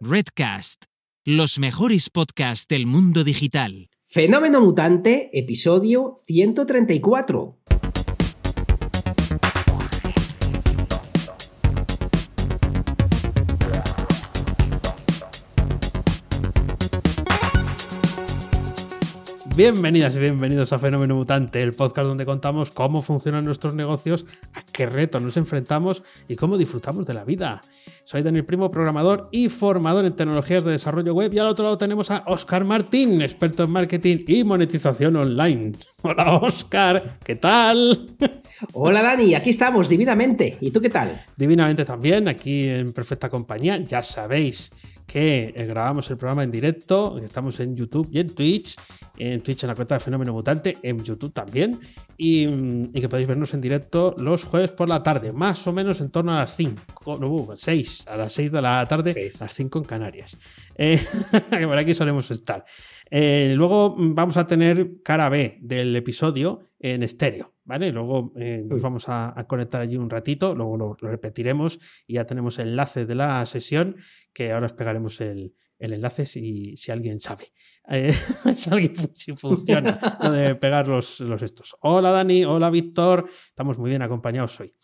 Redcast, los mejores podcasts del mundo digital. Fenómeno Mutante, episodio 134. Bienvenidas y bienvenidos a Fenómeno Mutante, el podcast donde contamos cómo funcionan nuestros negocios, a qué retos nos enfrentamos y cómo disfrutamos de la vida. Soy Daniel Primo, programador y formador en tecnologías de desarrollo web y al otro lado tenemos a Oscar Martín, experto en marketing y monetización online. Hola Oscar, ¿qué tal? Hola Dani, aquí estamos divinamente. ¿Y tú qué tal? Divinamente también, aquí en perfecta compañía, ya sabéis que eh, grabamos el programa en directo, estamos en YouTube y en Twitch, en Twitch en la cuenta de Fenómeno Mutante, en YouTube también, y, que podéis vernos en directo los jueves por la tarde, más o menos en torno a las 5, no, 6, a las 6 de la tarde, a las 5 en Canarias. Eh, que por aquí solemos estar. Eh, luego vamos a tener cara B del episodio en estéreo, ¿vale? Luego eh, nos vamos a, conectar allí un ratito, luego lo, repetiremos y ya tenemos el enlace de la sesión, que ahora os pegaremos el, enlace si, si, alguien sabe. Eh, si, alguien, si funciona lo de pegar los, estos. Hola Dani, hola Víctor, estamos muy bien acompañados hoy.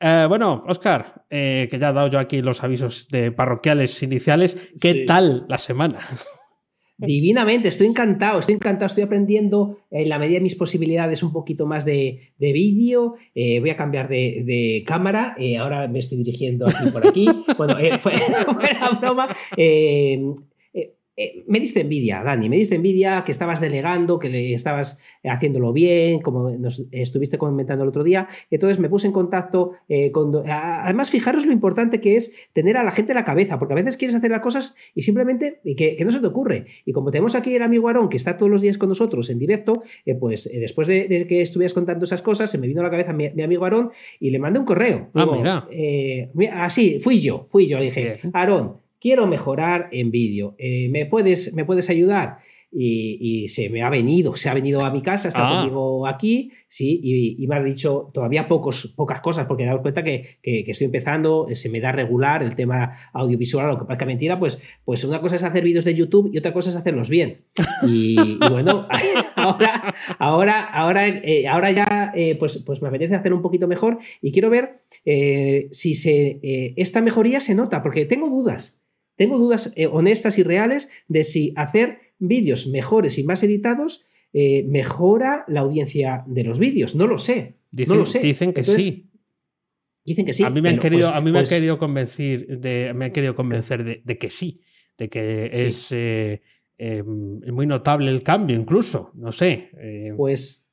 bueno, Oscar, que ya he dado yo aquí los avisos de parroquiales iniciales, ¿qué tal la semana? Divinamente, estoy encantado, estoy encantado, estoy aprendiendo en la medida de mis posibilidades un poquito más de, vídeo, eh, voy a cambiar de, cámara, eh, ahora me estoy dirigiendo aquí por aquí, bueno, eh, fue, una broma, eh, me diste envidia, Dani, me diste envidia que estabas delegando, que le estabas haciéndolo bien, como nos estuviste comentando el otro día. Entonces me puse en contacto eh, con... Además, fijaros lo importante que es tener a la gente en la cabeza, porque a veces quieres hacer las cosas y simplemente que, no se te ocurre. Y como tenemos aquí el amigo Aarón, que está todos los días con nosotros en directo, eh, pues después de, que estuvieras contando esas cosas, se me vino a la cabeza mi, amigo Aarón y le mandé un correo. ah, mira. así, fui yo, fui yo, le dije, Aarón quiero mejorar en vídeo, eh, ¿me, puedes, ¿me puedes ayudar? Y, se me ha venido, se ha venido a mi casa, está ah. conmigo aquí, sí, y, me ha dicho todavía pocos, pocas cosas, porque me he dado cuenta que, estoy empezando, se me da regular el tema audiovisual, lo que parezca mentira, pues, pues una cosa es hacer vídeos de YouTube y otra cosa es hacerlos bien. Y, bueno, ahora, ahora, ahora, eh, ahora ya eh, pues, pues me apetece hacer un poquito mejor y quiero ver si se, esta mejoría se nota, porque tengo dudas. Tengo dudas eh, honestas y reales de si hacer vídeos mejores y más editados eh, mejora la audiencia de los vídeos. No lo sé. Dicen, no lo sé. Dicen que sí. Dicen que sí. A mí me han querido, pues, a mí me han pues querido convencer de, me han querido convencer de, que sí, de que es eh, muy notable el cambio, incluso. No sé. Pues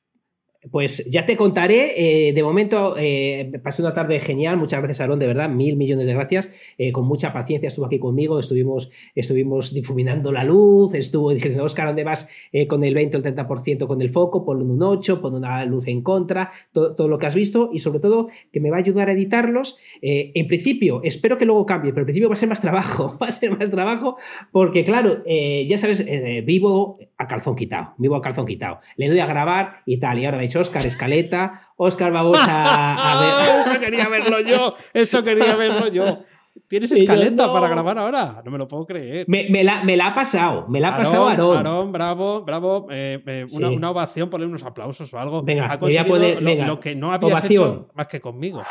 pues ya te contaré. Eh, de momento, eh, pasé una tarde genial. Muchas gracias, Aaron, de verdad. Mil millones de gracias. Eh, con mucha paciencia estuvo aquí conmigo. Estuvimos, estuvimos difuminando la luz. Estuvo diciendo, Oscar, ¿dónde vas con el 20 o el 30% con el foco? Pon un 8, pon una luz en contra. Todo, lo que has visto y, sobre todo, que me va a ayudar a editarlos. en principio, espero que luego cambie, pero en principio va a ser más trabajo. Va a ser más trabajo porque, claro, ya sabes, vivo a calzón quitado. Vivo a calzón quitado. Le doy a grabar y tal. Y ahora dicho, Oscar Escaleta. Oscar, vamos a, ver. eso quería verlo yo. Eso quería verlo yo. ¿Tienes escaleta para grabar ahora? No me lo puedo creer. Me, la, ha pasado, me la ha pasado Aarón. Aarón, bravo, bravo. Eh, eh, una, ovación, poner unos aplausos o algo. Venga, ha conseguido lo, que no habías hecho más que conmigo.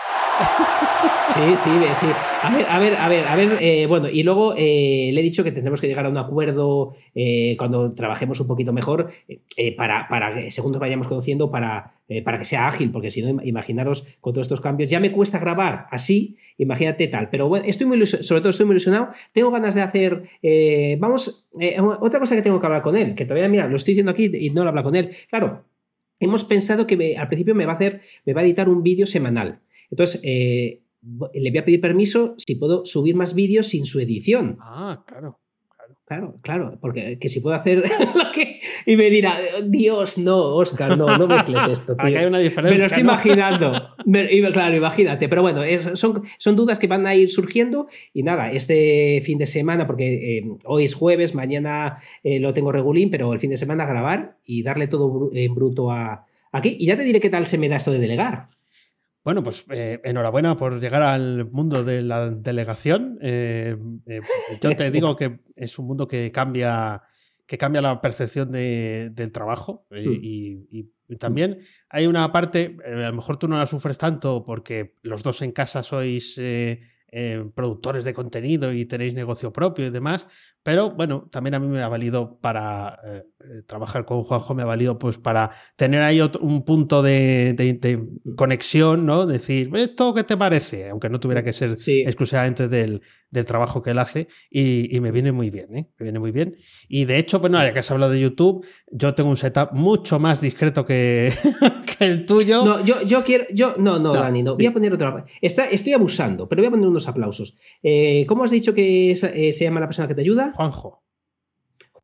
Sí, sí, sí. A ver, a ver, a ver, a ver. Eh, bueno, y luego le he dicho que tendremos que llegar a un acuerdo cuando trabajemos un poquito mejor para, para que, según nos vayamos conociendo, para, para que sea ágil, porque si no, imaginaros con todos estos cambios. Ya me cuesta grabar así, imagínate tal. Pero bueno, estoy muy sobre todo estoy muy ilusionado. Tengo ganas de hacer. Eh, vamos, eh, otra cosa que tengo que hablar con él, que todavía, mira, lo estoy diciendo aquí y no lo habla con él. Claro, hemos pensado que al principio me va a hacer, me va a editar un vídeo semanal. Entonces, eh, le voy a pedir permiso si puedo subir más vídeos sin su edición. Ah, claro. Claro, claro, porque que si puedo hacer lo que. Y me dirá, Dios, no, Oscar, no, no mezcles esto. Tío. hay una diferencia. Me lo estoy imaginando. claro, imagínate. Pero bueno, son, son dudas que van a ir surgiendo. Y nada, este fin de semana, porque eh, hoy es jueves, mañana eh, lo tengo regulín, pero el fin de semana grabar y darle todo en bruto a aquí. Y ya te diré qué tal se me da esto de delegar. Bueno, pues eh, enhorabuena por llegar al mundo de la delegación. Eh, eh, yo te digo que es un mundo que cambia, que cambia la percepción del trabajo mm. y, también hay una parte, a lo mejor tú no la sufres tanto porque los dos en casa sois productores de contenido y tenéis negocio propio y demás, pero bueno, también a mí me ha valido para eh, eh, trabajar con Juanjo, me ha valido pues para tener ahí un punto de, conexión, ¿no? Decir, ¿esto qué te parece? Aunque no tuviera que ser exclusivamente del, trabajo que él hace y, me viene muy bien, ¿eh? Me viene muy bien. Y de hecho, bueno, ya que has hablado de YouTube, yo tengo un setup mucho más discreto que, el tuyo. No, yo, yo quiero, yo, no, no, Dani, no. Voy a poner otra. Está, estoy abusando, pero voy a poner unos aplausos. ¿Cómo has dicho que se llama la persona que te ayuda? Juanjo.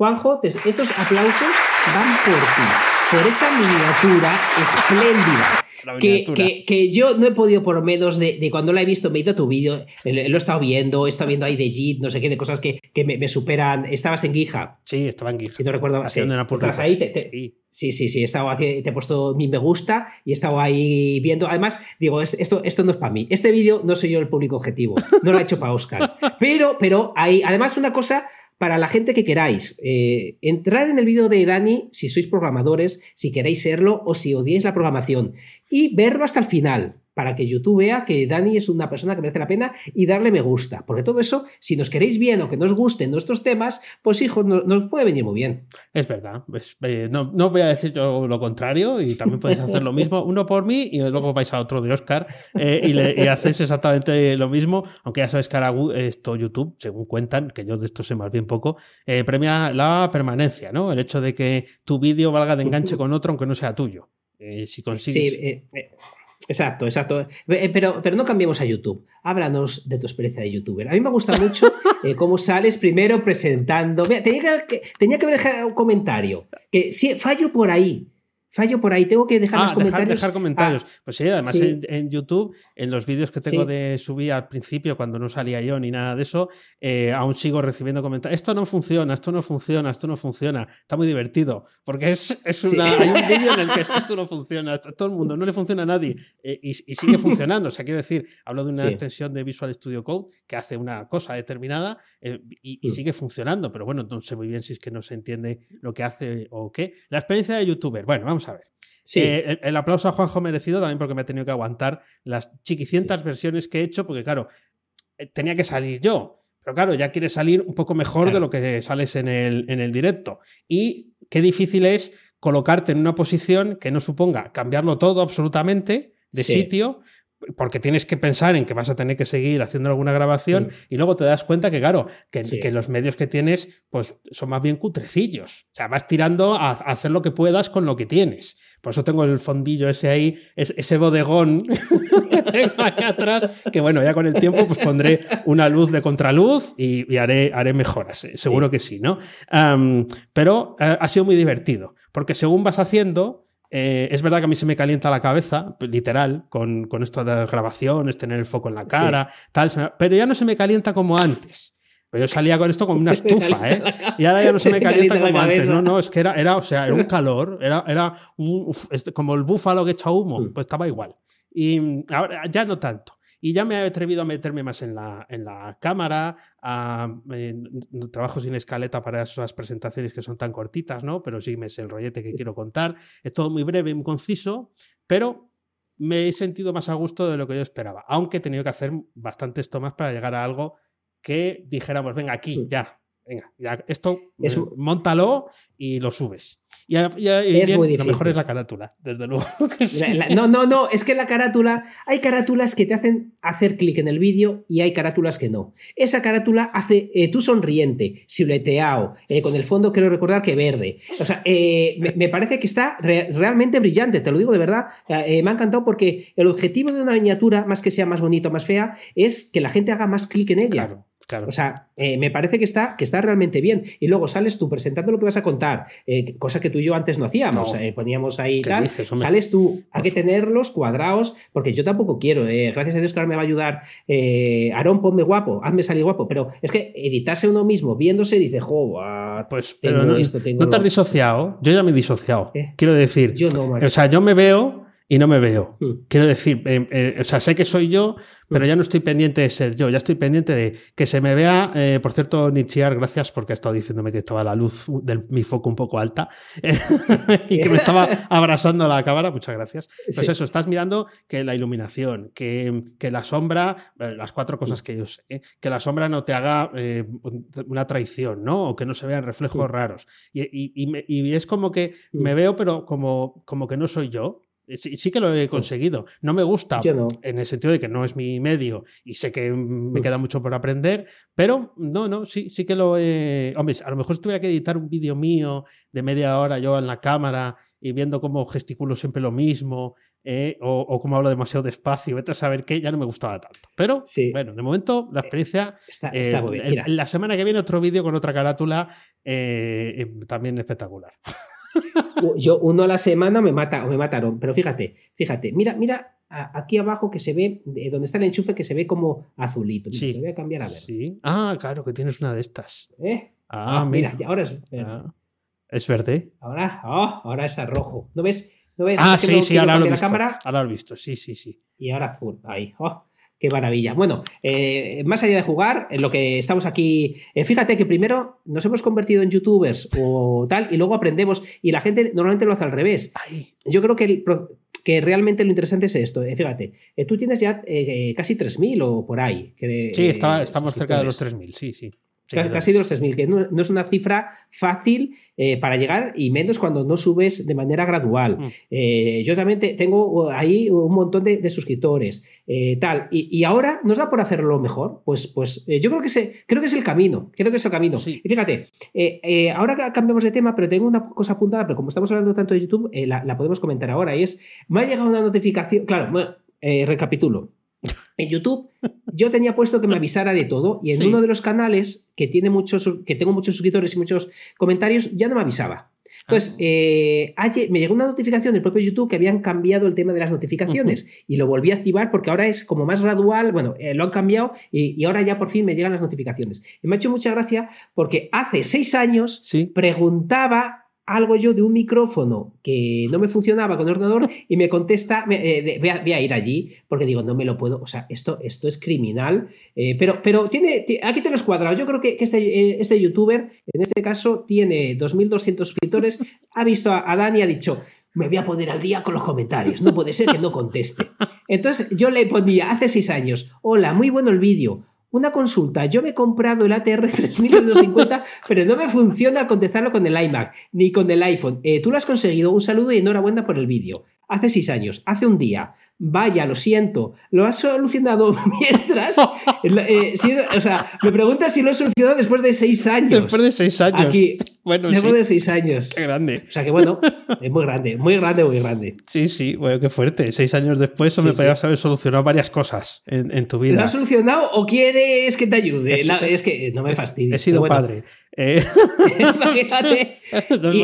Juanjo, estos aplausos van por ti, por esa miniatura espléndida. Que, que, yo no he podido por menos de, cuando la he visto, me he ido a tu vídeo, lo he estado viendo, he estado viendo ahí de JIT, no sé qué, de cosas que, me, superan. Estabas en GitHub. Sí, estaba en GitHub. Si no recuerdo Haciendo sí, ahí, sí. sí, sí, he estado, te he puesto mi me gusta y he estado ahí viendo. Además, digo, esto, esto no es para mí. Este vídeo no soy yo el público objetivo, no lo he hecho para Oscar. Pero, pero hay, además, una cosa para la gente que queráis, eh, entrar en el vídeo de Dani si sois programadores, si queréis serlo o si odiáis la programación y verlo hasta el final para que YouTube vea que Dani es una persona que merece la pena y darle me gusta. Porque todo eso, si nos queréis bien o que nos gusten nuestros temas, pues hijos, nos, puede venir muy bien. Es verdad. Eh, no, no, voy a decir yo lo contrario y también podéis hacer lo mismo, uno por mí y luego vais a otro de Oscar eh, y, le, hacéis exactamente lo mismo, aunque ya sabéis que ahora esto YouTube, según cuentan, que yo de esto sé más bien poco, eh, premia la permanencia, ¿no? El hecho de que tu vídeo valga de enganche con otro aunque no sea tuyo. si consigues... Sí, Exacto, exacto. Eh, pero, pero no cambiemos a YouTube. Háblanos de tu experiencia de youtuber. A mí me gusta mucho eh, cómo sales primero presentando. tenía que, tenía que dejar un comentario. Que si fallo por ahí fallo por ahí, tengo que dejar los comentarios. Dejar, comentarios. Ah, pues sí, además En, YouTube, en los vídeos que tengo de subir al principio, cuando no salía yo ni nada de eso, eh, aún sigo recibiendo comentarios. Esto no funciona, esto no funciona, esto no funciona. Está muy divertido, porque es, es una, hay un vídeo en el que esto no funciona, todo el mundo, no le funciona a nadie eh, y, sigue funcionando. O sea, quiero decir, hablo de una extensión de Visual Studio Code que hace una cosa determinada eh, y, mm. sigue funcionando, pero bueno, no sé muy bien si es que no se entiende lo que hace o qué. La experiencia de youtuber, bueno, vamos a ver. Sí. Eh, el, aplauso a Juanjo merecido también porque me he tenido que aguantar las chiquicientas versiones que he hecho, porque claro, eh, tenía que salir yo. Pero claro, ya quieres salir un poco mejor de lo que sales en el, en el directo. Y qué difícil es colocarte en una posición que no suponga cambiarlo todo absolutamente de sitio, porque tienes que pensar en que vas a tener que seguir haciendo alguna grabación y luego te das cuenta que, claro, que, los medios que tienes pues son más bien cutrecillos. O sea, vas tirando a, hacer lo que puedas con lo que tienes. Por eso tengo el fondillo ese ahí, ese bodegón que tengo ahí atrás, que bueno, ya con el tiempo pues pondré una luz de contraluz y, haré, haré mejoras. Eh, seguro que sí, ¿no? pero eh, ha sido muy divertido, porque según vas haciendo eh, es verdad que a mí se me calienta la cabeza, literal, con, con esto de las grabaciones, tener el foco en la cara, tal, pero ya no se me calienta como antes. Yo salía con esto como una estufa, ¿eh? Y ahora ya no se me calienta como antes. No, no, es que era, era, o sea, era un calor, era, era este, como el búfalo que echa humo, mm. pues estaba igual. Y ahora ya no tanto. Y ya me he atrevido a meterme más en la, en la cámara, a, trabajo sin escaleta para esas presentaciones que son tan cortitas, ¿no? Pero sí me es el rollete que quiero contar. Es todo muy breve, muy conciso, pero me he sentido más a gusto de lo que yo esperaba, aunque he tenido que hacer bastantes tomas para llegar a algo que dijéramos, venga, aquí, ya, venga, ya, esto, es, eh, montalo y lo subes. Y, lo mejor es la carátula, desde luego. no, no, no, es que la carátula, hay carátulas que te hacen hacer clic en el vídeo y hay carátulas que no. Esa carátula hace eh, tú sonriente, silueteado, eh, con el fondo quiero recordar que verde. O sea, eh, me, parece que está realmente brillante, te lo digo de verdad. me ha encantado porque el objetivo de una miniatura, más que sea más bonita o más fea, es que la gente haga más clic en ella. Claro. Claro. O sea, me parece que está, que está realmente bien. Y luego sales tú presentando lo que vas a contar, cosa que tú y yo antes no hacíamos. Eh, poníamos ahí tal. sales tú, hay que tenerlos cuadrados, porque yo tampoco quiero. Eh, gracias a Dios que ahora me va a ayudar. Eh, Aarón, ponme guapo, hazme salir guapo. Pero es que editarse uno mismo viéndose dice, jo, pues pero no, te has disociado. Yo ya me he disociado. Quiero decir, yo no, o sea, yo me veo y no me veo. Mm. Quiero decir, eh, eh, o sea, sé que soy yo, pero mm. ya no estoy pendiente de ser yo, ya estoy pendiente de que se me vea. Eh, por cierto, Nietzschear, gracias porque ha estado diciéndome que estaba la luz de mi foco un poco alta y que me estaba abrazando la cámara. Muchas gracias. Pues eso, estás mirando que la iluminación, que, que la sombra, las cuatro cosas que yo sé, que la sombra no te haga una traición, ¿no? O que no se vean reflejos raros. Y, y, es como que me veo, pero como, como que no soy yo. Sí, que lo he conseguido. No me gusta en el sentido de que no es mi medio y sé que me mm. queda mucho por aprender, pero no, no, sí, sí que lo he... Hombre, a lo mejor si tuviera que editar un vídeo mío de media hora yo en la cámara y viendo cómo gesticulo siempre lo mismo eh, o, o cómo hablo demasiado despacio, vete a saber qué, ya no me gustaba tanto. Pero bueno, de momento la eh, experiencia... Está, está muy bien. La semana que viene otro vídeo con otra carátula eh, también espectacular. Yo uno a la semana me mata o me mataron, pero fíjate, fíjate, mira, mira aquí abajo que se ve, donde está el enchufe, que se ve como azulito. Sí. voy a cambiar a ver. Sí. Ah, claro, que tienes una de estas. ¿Eh? Ah, ah mira, ahora es verde. Ah, es verde. Ahora, oh, ahora es rojo. ¿No ves? ¿No ves? Ah, sí, sí, ahora lo he visto. Ahora lo he visto, sí, sí, sí. Y ahora azul, ahí. Oh. Qué maravilla. Bueno, eh, más allá de jugar, en lo que estamos aquí, eh, fíjate que primero nos hemos convertido en youtubers o tal, y luego aprendemos, y la gente normalmente lo hace al revés. Yo creo que, que realmente lo interesante es esto. Eh, fíjate, tú tienes ya casi 3.000 o por ahí. sí, estamos cerca de los 3.000, sí, sí. Casi de los 3.000, que no, es una cifra fácil eh, para llegar y menos cuando no subes de manera gradual. Mm. Eh, yo también tengo ahí un montón de, suscriptores, eh, tal, y, ahora nos da por hacerlo mejor. Pues, pues yo creo que, se, creo que es el camino, creo que es el camino. Y fíjate, ahora cambiamos de tema, pero tengo una cosa apuntada, pero como estamos hablando tanto de YouTube, la, la, podemos comentar ahora, y es, me ha llegado una notificación, claro, recapitulo. En YouTube yo tenía puesto que me avisara de todo y en uno de los canales que, tiene muchos, que tengo muchos suscriptores y muchos comentarios ya no me avisaba. Entonces, ah. eh, me llegó una notificación del propio YouTube que habían cambiado el tema de las notificaciones y lo volví a activar porque ahora es como más gradual, bueno, eh, lo han cambiado y, ahora ya por fin me llegan las notificaciones. Y me ha hecho mucha gracia porque hace seis años preguntaba algo yo de un micrófono que no me funcionaba con ordenador y me contesta, eh, voy, a, ir allí porque digo, no me lo puedo, o sea, esto, esto es criminal, eh, pero, pero tiene, aquí te lo cuadrado, yo creo que, este, eh, este, youtuber, en este caso, tiene 2.200 suscriptores, ha visto a, a Dani y ha dicho, me voy a poner al día con los comentarios, no puede ser que no conteste. Entonces yo le ponía hace seis años, hola, muy bueno el vídeo, una consulta. Yo me he comprado el ATR 3250, pero no me funciona contestarlo con el iMac ni con el iPhone. Eh, tú lo has conseguido. Un saludo y enhorabuena por el vídeo. Hace seis años, hace un día. Vaya, lo siento. ¿Lo has solucionado mientras? Eh, o sea, me preguntas si lo he solucionado después de seis años. Después de seis años. Aquí. Bueno, después de seis años. Qué grande. O sea que bueno, es muy grande, muy grande, muy grande. Sí, sí, bueno, qué fuerte. Seis años después me podrías haber solucionado varias cosas en, tu vida. ¿Lo has solucionado o quieres que te ayude? Es, que no me fastidies. He sido padre. Eh. Imagínate.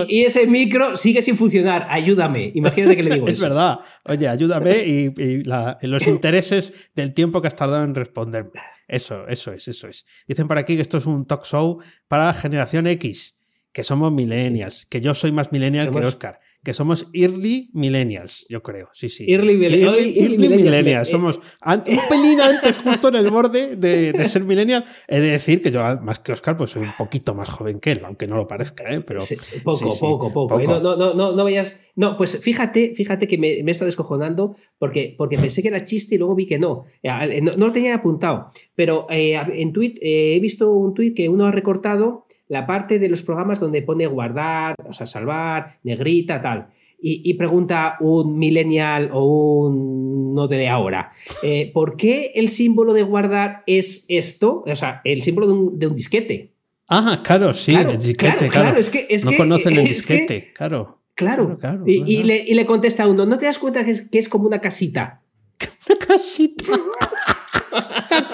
Y, ese micro sigue sin funcionar. Ayúdame. Imagínate que le digo es eso. Es verdad. Oye, ayúdame y, los intereses del tiempo que has tardado en responderme. Eso, eso es, eso es. Dicen por aquí que esto es un talk show para generación X, que somos millennials, que yo soy más millennial que Oscar que somos early millennials, yo creo. Sí, sí. Early, millennials. Somos un pelín antes, justo en el borde de, ser millennial. He de decir que yo, más que Oscar, pues soy un poquito más joven que él, aunque no lo parezca, ¿eh? Pero, poco, poco, poco, No, no, no, no, vayas. No, pues fíjate, fíjate que me, me está descojonando porque, porque pensé que era chiste y luego vi que no. Eh, no, lo tenía apuntado. Pero eh, en tweet, eh, he visto un tweet que uno ha recortado la parte de los programas donde pone guardar, o sea, salvar, negrita, tal. Y, pregunta un millennial o un no de ahora, eh, ¿por qué el símbolo de guardar es esto? O sea, el símbolo de un, disquete. Ah, claro, sí, el disquete, claro. es que, no conocen el disquete, claro. Claro, y, le, contesta a uno, ¿no te das cuenta que es, como una casita? ¿Una casita?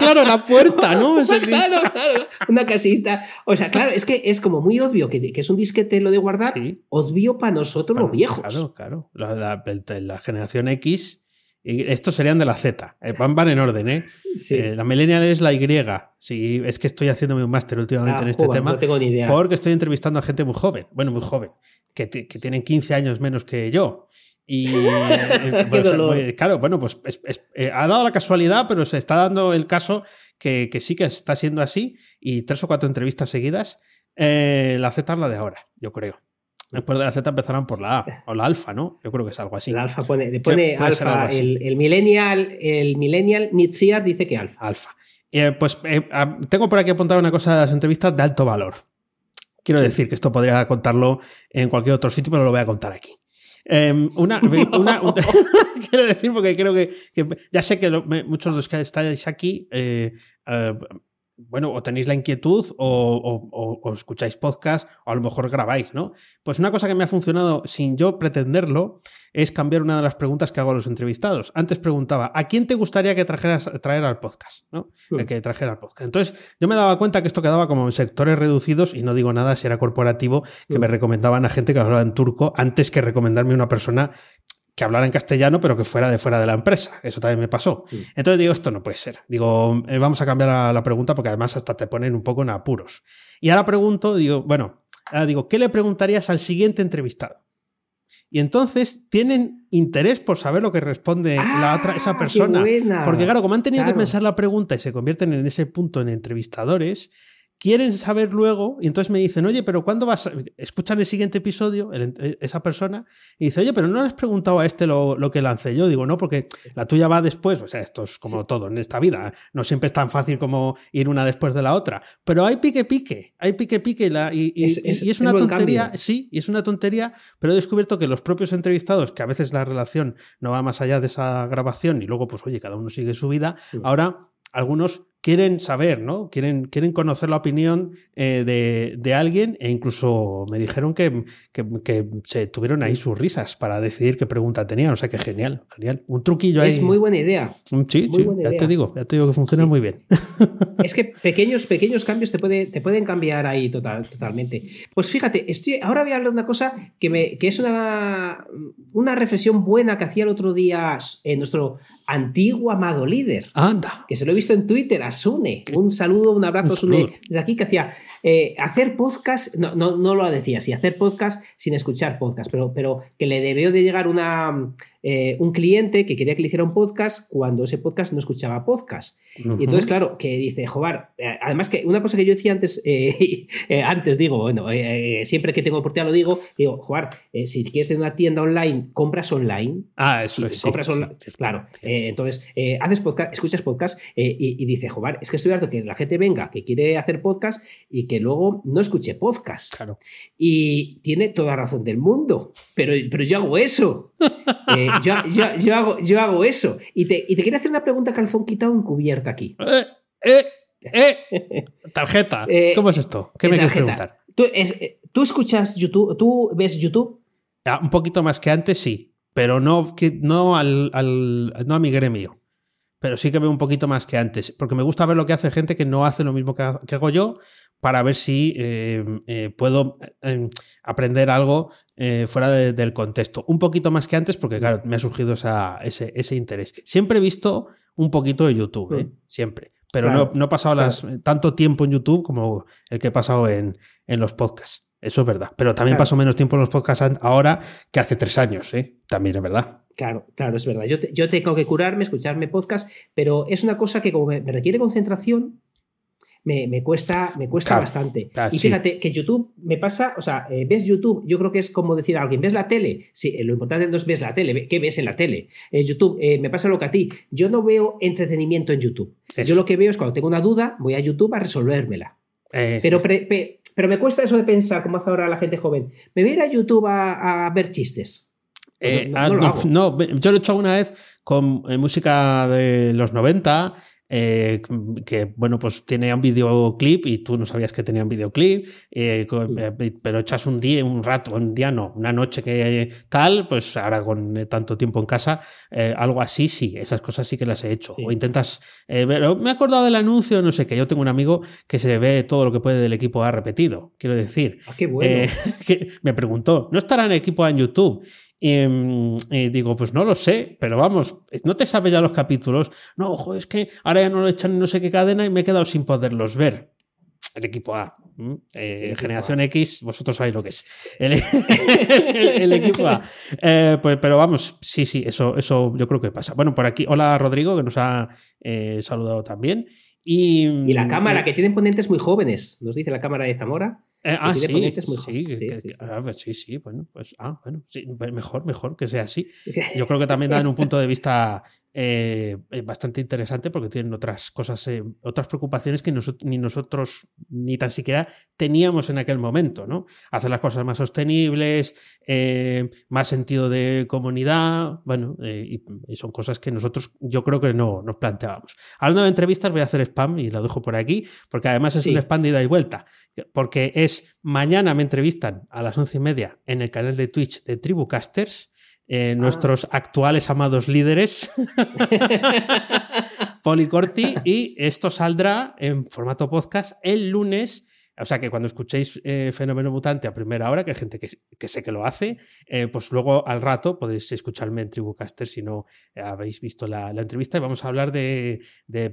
claro, la puerta, ¿no? claro, claro, una casita. O sea, claro, es que es como muy obvio que, es un disquete lo de guardar, obvio para nosotros los viejos. Claro, claro. La, generación X, y estos serían de la Z. Eh, van, van en orden, ¿eh? Sí. Eh, la millennial es la Y. Sí, es que estoy haciéndome un máster últimamente ah, en este tema. No tengo ni idea. Porque estoy entrevistando a gente muy joven, bueno, muy joven, que, que tienen 15 años menos que yo. Y pues, claro, bueno, pues ha dado la casualidad, pero se está dando el caso que, que, sí que está siendo así. Y tres o cuatro entrevistas seguidas. la Z es la de ahora, yo creo. Después de la Z empezarán por la A o la alfa, ¿no? Yo creo que es algo así. La alfa pone, le pone alfa. El, el, millennial, el millennial Nitziar dice que alfa. Alfa. Eh, pues eh, tengo por aquí apuntado una cosa de las entrevistas de alto valor. Quiero decir que esto podría contarlo en cualquier otro sitio, pero lo voy a contar aquí. Em, una, quiero decir porque creo que, ya sé que muchos de los que estáis aquí eh, bueno, o tenéis la inquietud o, escucháis podcast o a lo mejor grabáis, ¿no? Pues una cosa que me ha funcionado sin yo pretenderlo es cambiar una de las preguntas que hago a los entrevistados. Antes preguntaba, ¿a quién te gustaría que trajeras traer al podcast? ¿no? Hmm. Que trajera al podcast. Entonces, yo me daba cuenta que esto quedaba como en sectores reducidos y no digo nada si era corporativo, que me recomendaban a gente que hablaba en turco antes que recomendarme a una persona que hablara en castellano, pero que fuera de fuera de la empresa. Eso también me pasó. Entonces digo, esto no puede ser. Digo, eh, vamos a cambiar la, pregunta porque además hasta te ponen un poco en apuros. Y ahora pregunto, digo, bueno, ahora digo, ¿qué le preguntarías al siguiente entrevistado? Y entonces tienen interés por saber lo que responde la otra, esa ah, persona. Porque claro, como han tenido que pensar la pregunta y se convierten en ese punto en entrevistadores, quieren saber luego y entonces me dicen, oye, pero ¿cuándo vas? Escuchan el siguiente episodio, e, esa persona, y dice, oye, pero no le has preguntado a este lo, que lancé yo. Digo, no, porque la tuya va después. O sea, esto es como todo en esta vida. No siempre es tan fácil como ir una después de la otra. Pero hay pique pique, hay pique pique y, es, una tontería, sí, y es una tontería, pero he descubierto que los propios entrevistados, que a veces la relación no va más allá de esa grabación y luego, pues, oye, cada uno sigue su vida, ahora algunos quieren saber, ¿no? Quieren, quieren conocer la opinión eh, de, alguien e incluso me dijeron que, se tuvieron ahí sus risas para decidir qué pregunta tenían. O sea que genial, genial. Un truquillo ahí. Es muy buena idea. Mm, sí, sí, ya te digo, ya te digo que funciona muy bien. Es que pequeños, pequeños cambios te, puede, te pueden cambiar ahí total, totalmente. Pues fíjate, estoy, ahora voy a hablar de una cosa que, me, que es una, una reflexión buena que hacía el otro día en nuestro antiguo amado líder. Anda. Que se lo he visto en Twitter, a Sune. Un saludo, un abrazo, Sune. Desde aquí que hacía eh, hacer podcast, no, no, no lo decía, sí, hacer podcast sin escuchar podcast, pero, pero que le debió de llegar una eh, un cliente que quería que le hiciera un podcast cuando ese podcast no escuchaba podcast. Y entonces, claro, que dice, joder, eh, además que una cosa que yo decía antes, eh, antes digo, bueno, siempre que tengo oportunidad lo digo, digo, joder, si quieres tener una tienda online, compras online. Ah, eso es. Compras online. Claro. Entonces, haces podcast, escuchas podcast y, dice, joder, es que estoy harto que la gente venga, que quiere hacer podcast y que luego no escuche podcast. Claro. Y tiene toda razón del mundo, pero, pero yo hago eso. yo, hago, yo hago eso. Y te, y te quería hacer una pregunta calzón quitado encubierta aquí. Eh, eh, eh. Tarjeta. Eh, ¿Cómo es esto? ¿Qué me quieres preguntar? ¿Tú, escuchas YouTube? ¿Tú ves YouTube? un poquito más que antes, sí. Pero no, no, al, no a mi gremio. Pero sí que veo un poquito más que antes. Porque me gusta ver lo que hace gente que no hace lo mismo que hago yo para ver si eh, eh, puedo eh, aprender algo fuera del contexto. Un poquito más que antes, porque claro, me ha surgido ese, interés. Siempre he visto un poquito de YouTube, mm. siempre. Pero no, he pasado tanto tiempo en YouTube como el que he pasado en, los podcasts. Eso es verdad. Pero también paso menos tiempo en los podcasts ahora que hace tres años, También es verdad. Claro, claro, es verdad. Yo, yo tengo que curarme, escucharme podcast, pero es una cosa que como me requiere concentración, me, cuesta, me cuesta bastante. y fíjate que YouTube me pasa, o sea, eh, ves YouTube, yo creo que es como decir a alguien, ¿ves la tele? Sí, eh, lo importante no es ves la tele, ¿qué ves en la tele? Eh, YouTube, me pasa lo que a ti, yo no veo entretenimiento en YouTube. Yo lo que veo es cuando tengo una duda, voy a YouTube a resolvérmela. pero, pero me cuesta eso de pensar, como hace ahora la gente joven, me voy a ir a YouTube a, ver chistes. no, yo lo he hecho una vez con música de los 90 eh, que bueno, pues tiene un videoclip y tú no sabías que tenía un videoclip, eh, eh, pero echas un día, un rato, un día no, una noche que tal, pues ahora con tanto tiempo en casa, algo así sí, esas cosas sí que las he hecho. O intentas ver, me he acordado del anuncio, no sé qué, yo tengo un amigo que se ve todo lo que puede del equipo A repetido, quiero decir. Ah, qué bueno. que me preguntó, ¿no estará en equipo A en YouTube? Mm, y, digo, pues no lo sé, pero vamos, no te sabes ya los capítulos. No, ojo, es que ahora ya no lo echan en no sé qué cadena y me he quedado sin poderlos ver. El equipo A. Eh, generación X, vosotros sabéis lo que es. El, equipo A. Eh, pues, pero vamos, sí, sí, eso, eso yo creo que pasa. Bueno, por aquí, hola Rodrigo, que nos ha eh, saludado también. Y, la cámara, que tienen ponentes muy jóvenes, nos dice la cámara de Zamora. Ah, sí, sí, sí, bueno, pues, ah, bueno, sí, mejor, mejor que sea así. Yo creo que también dan un punto de vista eh, bastante interesante porque tienen otras cosas, eh, otras preocupaciones que ni nosotros ni tan siquiera teníamos en aquel momento, ¿no? Hacer las cosas más sostenibles, eh, más sentido de comunidad, bueno, y, son cosas que nosotros yo creo que no nos planteábamos. Hablando de entrevistas, voy a hacer spam y la dejo por aquí, porque además es un spam de ida y vuelta, porque es mañana me entrevistan a las once y media en el canal de Twitch de Tribucasters eh, nuestros actuales amados líderes, Policorti, y esto saldrá en formato podcast el lunes. O sea que cuando escuchéis eh, Fenómeno Mutante a primera hora, que hay gente que, sé que lo hace, eh, pues luego al rato podéis escucharme en Tribucaster si no habéis visto la, entrevista y vamos a hablar de,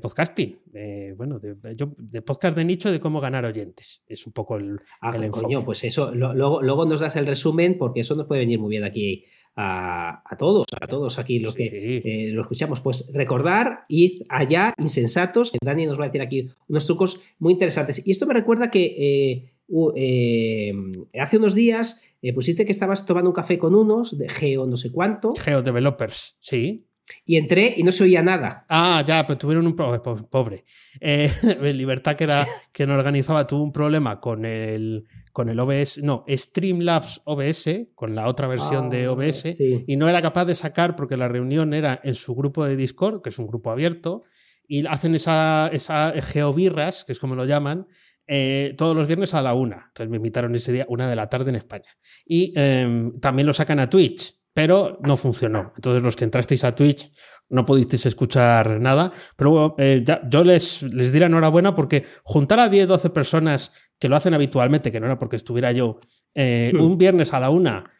podcasting, de, bueno, de, podcast de nicho, de cómo ganar oyentes. Es un poco el, ah, Coño, pues eso, luego, luego nos das el resumen porque eso nos puede venir muy bien aquí a, todos, a todos aquí los que eh, lo escuchamos. Pues recordar, id allá, insensatos. Dani nos va a decir aquí unos trucos muy interesantes. Y esto me recuerda que eh, eh, hace unos días pusiste que estabas tomando un café con unos de Geo no sé cuánto. Geo Developers, sí. Y entré y no se oía nada. Ah, ya, pero tuvieron un problema, pobre. Libertad que era que no organizaba, tuvo un problema con el con el OBS, no, Streamlabs OBS, con la otra versión de ah, OBS, y no era capaz de sacar porque la reunión era en su grupo de Discord, que es un grupo abierto, y hacen esa, esa geobirras, que es como lo llaman, eh, todos los viernes a la una. Entonces me invitaron ese día, una de la tarde en España. Y em, también lo sacan a Twitch, pero no funcionó. Entonces los que entrasteis a Twitch no pudisteis escuchar nada, pero eh, yo les, les diré enhorabuena porque juntar a 10, 12 personas que lo hacen habitualmente, que no era porque estuviera yo, eh, hmm. un viernes a la una,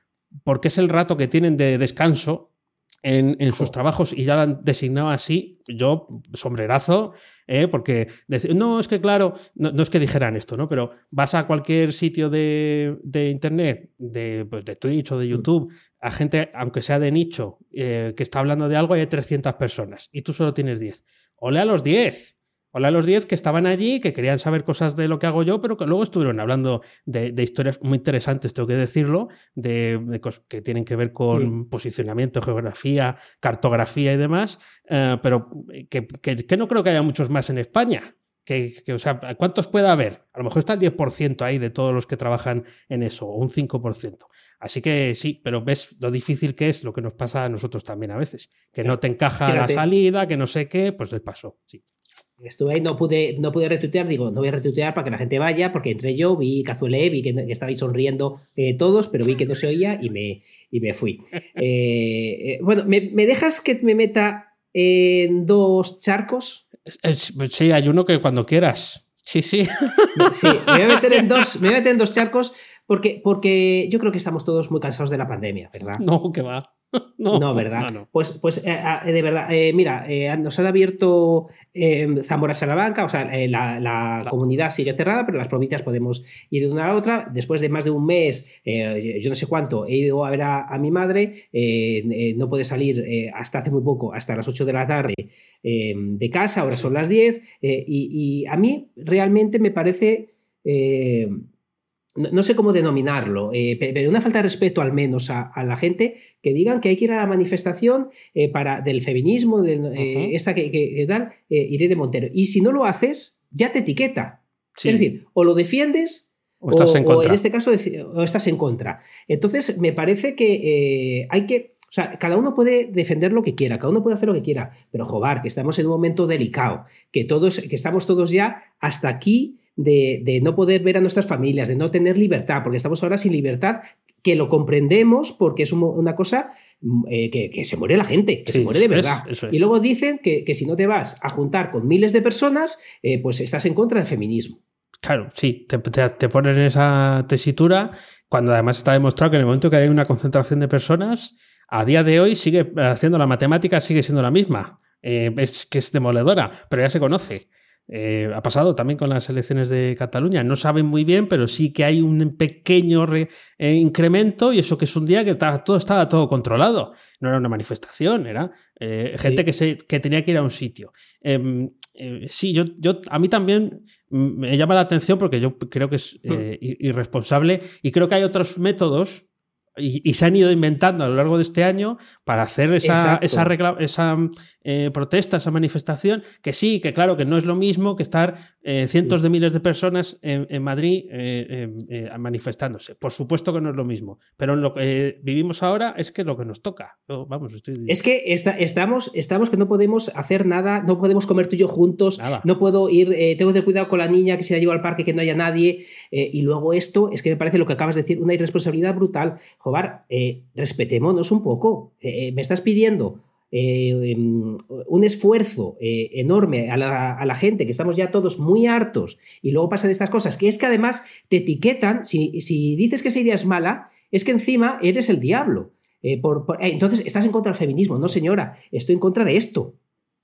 porque es el rato que tienen de descanso, en, sus trabajos y ya lo han designado así, yo sombrerazo, eh, porque no, es que claro, no, es que dijeran esto, ¿no? Pero vas a cualquier sitio de, internet, de, pues, de, Twitch o de hmm. YouTube, a gente, aunque sea de nicho, que está hablando de algo, hay 300 personas y tú solo tienes 10. Ole a los 10. Hola a los 10 que estaban allí, que querían saber cosas de lo que hago yo, pero que luego estuvieron hablando de, historias muy interesantes, tengo que decirlo, de, cosas que tienen que ver con posicionamiento, geografía, cartografía y demás, eh, pero que, no creo que haya muchos más en España. Que, o sea, ¿cuántos puede haber? A lo mejor está el 10% ahí de todos los que trabajan en eso, o un 5%. Así que sí, pero ves lo difícil que es lo que nos pasa a nosotros también a veces. Que no te encaja la salida, que no sé qué, pues les pasó, sí. Estuve ahí, no pude, no pude retuitear, digo, no voy a retuitear para que la gente vaya, porque entre yo, vi Cazuele, vi que, estabais sonriendo eh, todos, pero vi que no se oía y me, y me fui. Eh, eh, bueno, ¿me, dejas que me meta en dos charcos? Sí, hay uno que cuando quieras. Sí, sí. Sí, me voy a meter en dos, me voy a meter en dos charcos porque, porque yo creo que estamos todos muy cansados de la pandemia, ¿verdad? No, que va. No, ¿verdad? Pues, pues eh, ah, de verdad, eh, mira, eh, nos han abierto Zamora Salamanca, o sea, la, comunidad sigue cerrada, pero las provincias podemos ir de una a otra. Después de más de un mes, yo no sé cuánto, he ido a ver a, mi madre, no puede salir hasta hace muy poco, hasta las 8 de la tarde de casa, ahora son las 10, y, y, a mí realmente me parece no, sé cómo denominarlo, eh, pero una falta de respeto al menos a, la gente que digan que hay que ir a la manifestación eh, para, del feminismo, de, eh, esta que, que, dan, iré de Montero. Y si no lo haces, ya te etiqueta. Es decir, o lo defiendes o, estás en, contra. en este caso o estás en contra. Entonces, me parece que hay que... O sea, cada uno puede defender lo que quiera, cada uno puede hacer lo que quiera, pero joder, que estamos en un momento delicado, que todos, que estamos todos ya hasta aquí de, no poder ver a nuestras familias, de no tener libertad, porque estamos ahora sin libertad, que lo comprendemos porque es una cosa mm, eh, que, se muere la gente, que se muere de verdad. Y luego dicen que, si no te vas a juntar con miles de personas, eh, pues estás en contra del feminismo. Claro, sí, te, te, ponen esa tesitura cuando además está demostrado que en el momento que hay una concentración de personas, a día de hoy sigue haciendo la matemática, sigue siendo la misma. Eh, es que es demoledora, pero ya se conoce. Eh, ha pasado también con las elecciones de Cataluña. No saben muy bien, pero sí que hay un pequeño eh, incremento y eso que es un día que todo estaba todo controlado. No era una manifestación, era eh, gente que, se, que tenía que ir a un sitio. Em, sí, yo, yo, a mí también me llama la atención porque yo creo que es hmm. irresponsable y creo que hay otros métodos y, se han ido inventando a lo largo de este año para hacer esa, esa, esa eh, protesta, esa manifestación, que sí, que claro, que no es lo mismo que estar eh, cientos de miles de personas en, Madrid eh, manifestándose. Por supuesto que no es lo mismo, pero en lo que vivimos ahora es que es lo que nos toca. vamos, estoy... Es que estamos, estamos que no podemos hacer nada, no podemos comer tú y yo juntos, no puedo ir, tengo que tener cuidado con la niña que se la lleva al parque, que no haya nadie, y luego esto es que me parece lo que acabas de decir, una irresponsabilidad brutal. Jobar, respetémonos un poco. me estás pidiendo eh, em, un esfuerzo eh, enorme a la, gente, que estamos ya todos muy hartos, y luego pasan estas cosas, que es que además te etiquetan, si, dices que esa idea es mala, es que encima eres el diablo. Eh, entonces, estás en contra del feminismo. No, señora, estoy en contra de esto.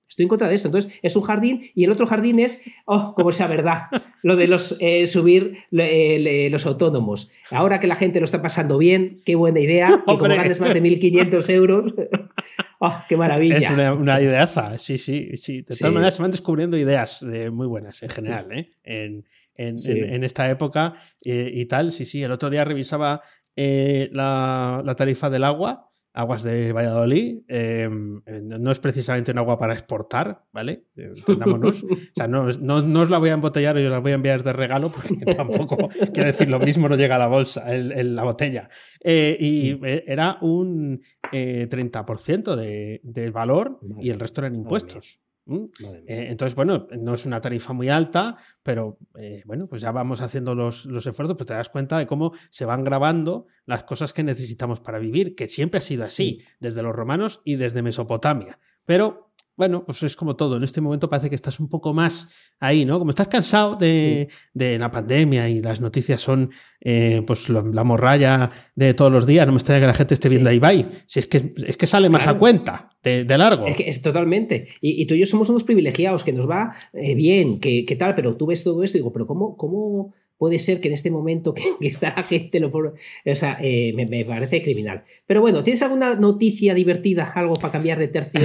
Estoy en contra de esto. Entonces, es un jardín y el otro jardín es, oh, como sea verdad, lo de los subir los autónomos. Ahora que la gente lo está pasando bien, qué buena idea, que como ganes más de 1.500 euros, ¡Oh, qué maravilla! Es una, ideaza, sí, sí, sí. De todas maneras, se van descubriendo ideas eh, muy buenas en general, ¿eh? En, en, esta época eh, y tal. Sí, sí. El otro día revisaba eh, la, la, tarifa del agua aguas de Valladolid. Em, no es precisamente un agua para exportar, ¿vale? Entendámonos. o sea, no, no, os la voy a embotellar y os la voy a enviar de regalo porque tampoco, quiero decir, lo mismo no llega a la bolsa, en la botella. Eh, y eh, era un 30% eh, del valor y el resto eran impuestos. Eh, entonces, bueno, no es una tarifa muy alta, pero eh, bueno, pues ya vamos haciendo los, los esfuerzos, pues te das cuenta de cómo se van grabando las cosas que necesitamos para vivir, que siempre ha sido así, desde los romanos y desde Mesopotamia. Pero bueno, pues es como todo. En este momento parece que estás un poco más ahí, ¿no? Como estás cansado de, la pandemia y las noticias son eh, pues la morralla de todos los días, no me extraña que la gente esté viendo ahí, bye. Si es que, es que sale más a cuenta de, largo. Es que es totalmente. Y, tú y yo somos unos privilegiados, que nos va eh, bien, que, que, tal, pero tú ves todo esto y digo, pero ¿cómo, cómo puede ser que en este momento que, está la gente lo O sea, eh, me, parece criminal. Pero bueno, ¿tienes alguna noticia divertida, algo para cambiar de tercio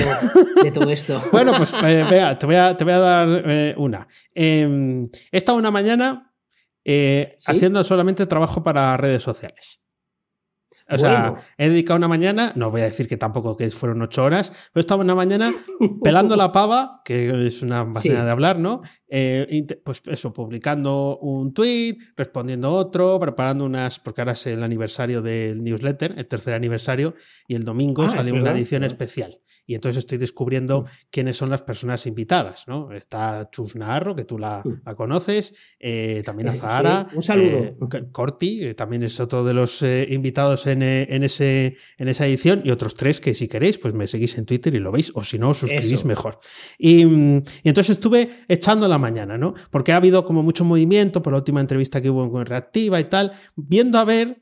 de todo esto? bueno, pues eh, vea, te voy a, te voy a dar eh, una. Em, he estado una mañana haciendo solamente trabajo para redes sociales. O sea, he dedicado una mañana, no voy a decir que tampoco que fueron ocho horas, pero estaba una mañana pelando la pava, que es una manera de hablar, ¿no? Eh, pues eso, publicando un tweet, respondiendo otro, preparando unas, porque ahora es el aniversario del newsletter, el tercer aniversario, y el domingo ah, sale una edición especial y entonces estoy descubriendo mm. quiénes son las personas invitadas, ¿no? Está Chus Naharro, que tú la, mm. conoces, eh, también a Zahara. un saludo. Eh, Corti, eh, también es otro de los invitados en, ese, en esa edición, y otros tres que si queréis, pues me seguís en Twitter y lo veis, o si no, os suscribís mejor. Y, y, entonces estuve echando la mañana, ¿no? Porque ha habido como mucho movimiento por la última entrevista que hubo con Reactiva y tal, viendo a ver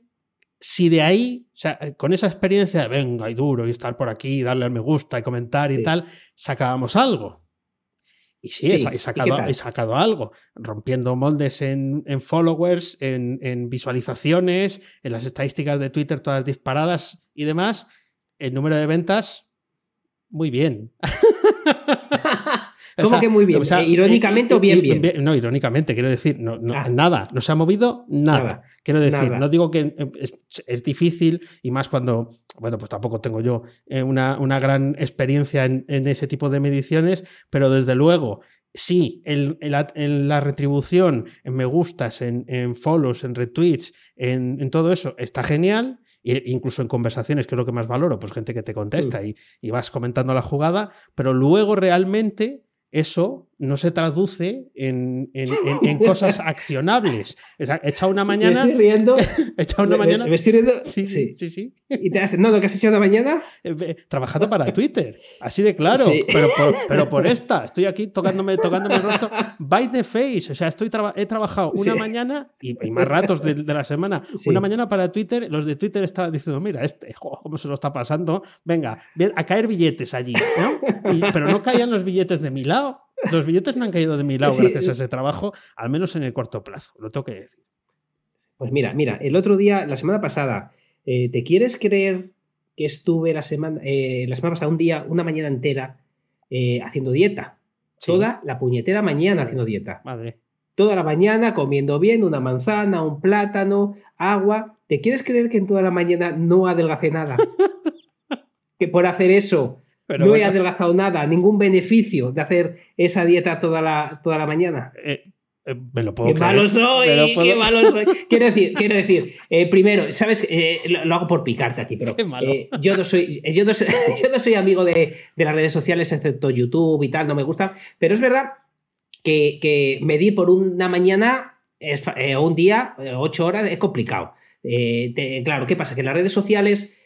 si de ahí, o sea, eh, con esa experiencia de venga y duro y estar por aquí, darle al me gusta y comentar y tal, sacábamos algo. Y sí, he, sacado, sacado, algo, rompiendo moldes en, followers, en, visualizaciones, en las estadísticas de Twitter todas disparadas y demás. El número de ventas, muy bien. ¿Cómo que muy bien? Eh, ¿Irónicamente o bien, bien, No, irónicamente, quiero decir, no, ah. nada, no se ha movido nada. quiero decir, no digo que eh, es, difícil y más cuando, bueno, pues tampoco tengo yo eh, una, una gran experiencia en, ese tipo de mediciones, pero desde luego sí, en, la retribución, en me gustas, en, follows, en retweets, en, todo eso, está genial. E incluso en conversaciones, que es lo que más valoro, pues gente que te contesta mm. y, y, vas comentando la jugada, pero luego realmente eso no se traduce en, cosas accionables. He echado una mañana. estoy riendo. He echado una mañana. ¿Me estoy riendo? Sí, sí, sí. ¿Y te has, no, lo que has hecho una mañana? Eh, trabajando para Twitter. Así de claro. Pero, por, esta. Estoy aquí tocándome, tocándome el rostro. By the face. O sea, estoy he trabajado una mañana y, más ratos de, la semana. Una mañana para Twitter. Los de Twitter estaban diciendo: Mira, este, cómo se lo está pasando. Venga, a caer billetes allí. pero no caían los billetes de mi lado los billetes no han caído de mi lado gracias a ese trabajo, al menos en el corto plazo, lo tengo que decir. Pues mira, mira, el otro día, la semana pasada, eh, ¿te quieres creer que estuve la semana, eh, la semana pasada, un día, una mañana entera, eh, haciendo dieta? Toda la puñetera mañana haciendo dieta. Madre. Toda la mañana comiendo bien, una manzana, un plátano, agua. ¿Te quieres creer que en toda la mañana no adelgacé nada? que por hacer eso no he adelgazado nada, ningún beneficio de hacer esa dieta toda la, toda la mañana. Eh, eh, me lo puedo qué malo soy, qué malo soy. quiero decir, quiero decir eh, primero, sabes, lo, hago por picarte aquí, pero yo, no soy, yo, no soy, amigo de, las redes sociales, excepto YouTube y tal, no me gusta, pero es verdad que, que medir por una mañana o un día, ocho horas, es complicado. claro, ¿qué pasa? Que en las redes sociales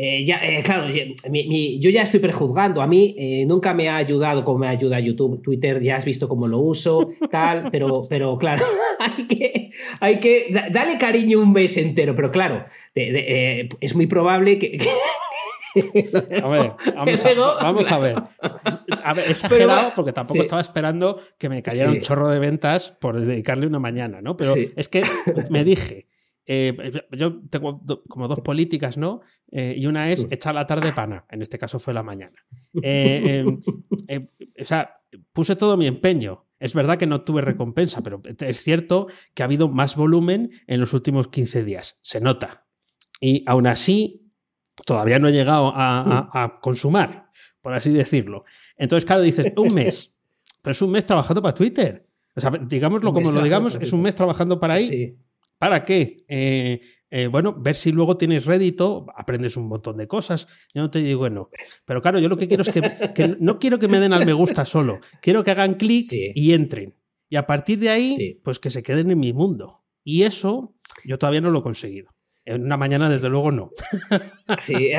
eh, ya, eh, claro, yo ya estoy prejuzgando. A mí eh, nunca me ha ayudado como me ayuda YouTube, Twitter, ya has visto cómo lo uso, tal, pero, pero claro, hay que, hay que darle cariño un mes entero, pero claro, es muy probable que... A ver, vamos, a, ver. A ver, exagerado porque tampoco estaba esperando que me cayera un chorro de ventas por dedicarle una mañana, ¿no? Pero es que me dije, eh, yo tengo como dos políticas, ¿no? Eh, y una es echar la tarde pana, en este caso fue la mañana. Eh, o sea, puse todo mi empeño. Es verdad que no tuve recompensa, pero es cierto que ha habido más volumen en los últimos 15 días. Se nota. Y aún así, todavía no he llegado a, a consumar, por así decirlo. Entonces, claro, dices, un mes. Pero es un mes trabajando para Twitter. O sea, digámoslo como lo digamos, es un mes trabajando para ahí. Sí. ¿Para qué? Eh, eh, bueno, ver si luego tienes rédito, aprendes un montón de cosas. Yo no te digo bueno. Pero claro, yo lo que quiero es que, no quiero que me den al me gusta solo. Quiero que hagan clic y entren. Y a partir de ahí, pues que se queden en mi mundo. Y eso yo todavía no lo he conseguido. En una mañana, desde luego, no. Sí.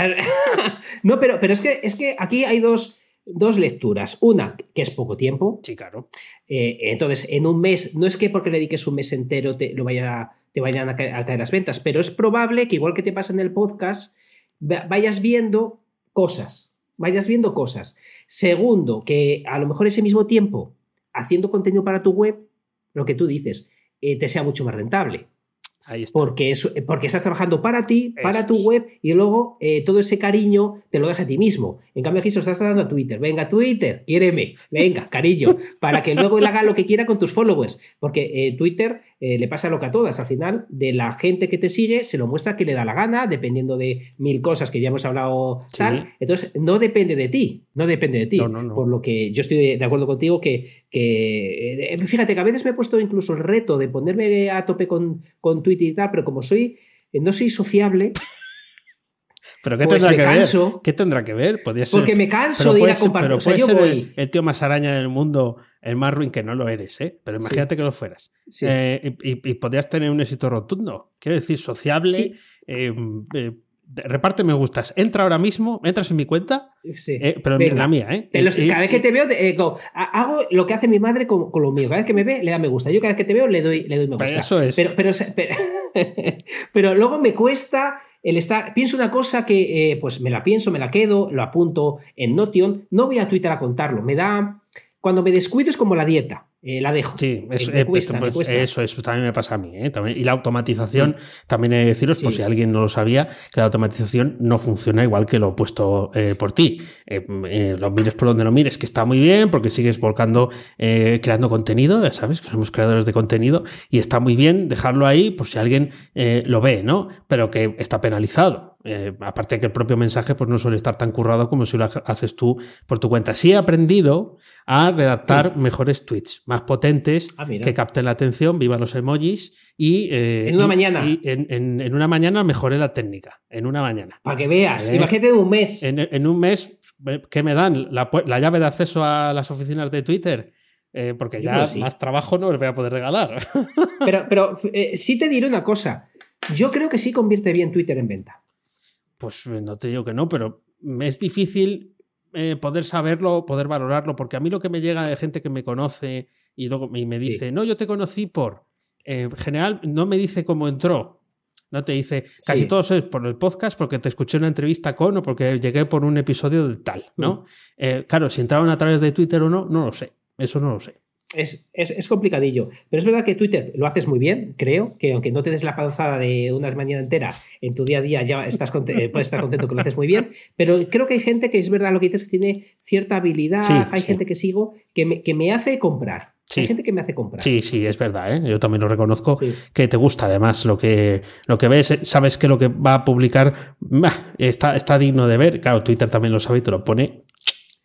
no, pero, pero es, que, es que aquí hay dos, dos lecturas. Una, que es poco tiempo. Sí, claro. Eh, entonces, en un mes, no es que porque le dediques un mes entero te lo vaya vayan a caer, las ventas. Pero es probable que, igual que te pasa en el podcast, vayas viendo cosas. Vayas viendo cosas. Segundo, que a lo mejor ese mismo tiempo, haciendo contenido para tu web, lo que tú dices, eh, te sea mucho más rentable. Porque, es, porque estás trabajando para ti, para tu web, y luego eh, todo ese cariño te lo das a ti mismo. En cambio, aquí se lo estás dando a Twitter. Venga, Twitter, quiéreme. Venga, cariño. para que luego él haga lo que quiera con tus followers. Porque eh, Twitter eh, le pasa lo que a todas. Al final, de la gente que te sigue, se lo muestra que le da la gana, dependiendo de mil cosas que ya hemos hablado tal. Entonces, no depende de ti. No depende de ti. Por lo que yo estoy de acuerdo contigo que, que fíjate que a veces me he puesto incluso el reto de ponerme a tope con, con Twitter y tal, pero como soy, eh, no soy sociable. ¿Pero qué pues tendrá que ver? ¿Qué tendrá que ver? Porque me canso de ir a compartir. Pero puedes ser el, tío más araña del mundo, el más ruin, que no lo eres, ¿eh? Pero imagínate que lo fueras. Eh, y, podrías tener un éxito rotundo. Quiero decir, sociable, eh, reparte me gustas. Entra ahora mismo, entras en mi cuenta, eh, pero en la mía, ¿eh? cada vez que te veo, eh, hago lo que hace mi madre con, lo mío. Cada vez que me ve, le da me gusta. Yo cada vez que te veo, le doy, le doy me gusta. eso es. Pero, pero, luego me cuesta el estar. Pienso una cosa que, eh, pues me la pienso, me la quedo, lo apunto en Notion. No voy a Twitter a contarlo. Me da. Cuando me descuido es como la dieta. Eh, la dejo. Sí, eso, eh, pues, eso, eso, también me pasa a mí. ¿eh? y la automatización, también he de deciros, por si alguien no lo sabía, que la automatización no funciona igual que lo he puesto por ti. lo mires por donde lo mires, que está muy bien, porque sigues volcando, creando contenido, ya sabes, que somos creadores de contenido, y está muy bien dejarlo ahí por si alguien lo ve, ¿no? Pero que está penalizado. Eh, aparte de que el propio mensaje pues, no suele estar tan currado como si lo haces tú por tu cuenta. Sí he aprendido a redactar mejores tweets, más potentes, ah, que capten la atención, viva los emojis y... Eh, en una mañana. en, una mañana mejoré la técnica, en una mañana. Para que veas, imagínate un mes. En, un mes, ¿qué me dan? La, llave de acceso a las oficinas de Twitter. Eh, porque ya más trabajo no les voy a poder regalar. Pero, pero sí te diré una cosa. Yo creo que sí convierte bien Twitter en venta. Pues eh, no te digo que no, pero es difícil eh, poder saberlo, poder valorarlo, porque a mí lo que me llega de gente que me conoce y luego me, dice, no, yo te conocí por. Eh, en general, no me dice cómo entró. No te dice, casi todo es por el podcast, porque te escuché una entrevista con o porque llegué por un episodio del tal, ¿no? Mm. claro, si entraron a través de Twitter o no, no lo sé. Eso no lo sé. Es, es, complicadillo. Pero es verdad que Twitter lo haces muy bien, creo, que aunque no te des la panzada de una mañana entera, en tu día a día ya estás eh, puedes estar contento que lo haces muy bien. Pero creo que hay gente que es verdad lo que dices, que tiene cierta habilidad. hay gente que sigo que me, que me hace comprar. Hay gente que me hace comprar. Sí, sí, es verdad, ¿eh? yo también lo reconozco, que te gusta además lo que, lo que ves, eh, sabes que lo que va a publicar está, está digno de ver. Claro, Twitter también lo sabe y te lo pone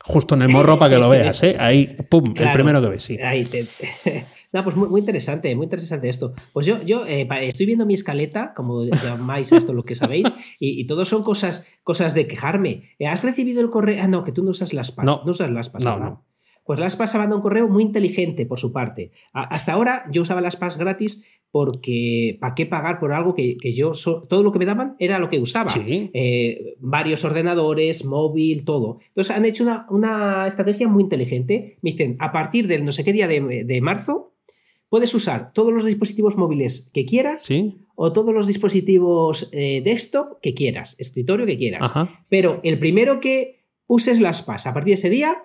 justo en el morro para que lo veas, ¿eh? Ahí, pum, el primero que ves, sí. Ahí te, No, pues muy, interesante, muy interesante esto. Pues yo, yo eh, estoy viendo mi escaleta, como llamáis esto lo que sabéis, y, y todo son cosas, cosas de quejarme. Eh, ¿Has recibido el correo? Ah, no, que tú no usas las PAS. No, no usas las PAS. No, no. Pues las PAS manda un correo muy inteligente por su parte. hasta ahora yo usaba las PAS gratis porque ¿para qué pagar por algo que, yo, todo lo que me daban era lo que usaba? Eh, varios ordenadores, móvil, todo. Entonces han hecho una, estrategia muy inteligente. Me dicen, a partir del no sé qué día de, marzo, puedes usar todos los dispositivos móviles que quieras o todos los dispositivos eh, desktop que quieras, escritorio que quieras. Pero el primero que uses las PAS a partir de ese día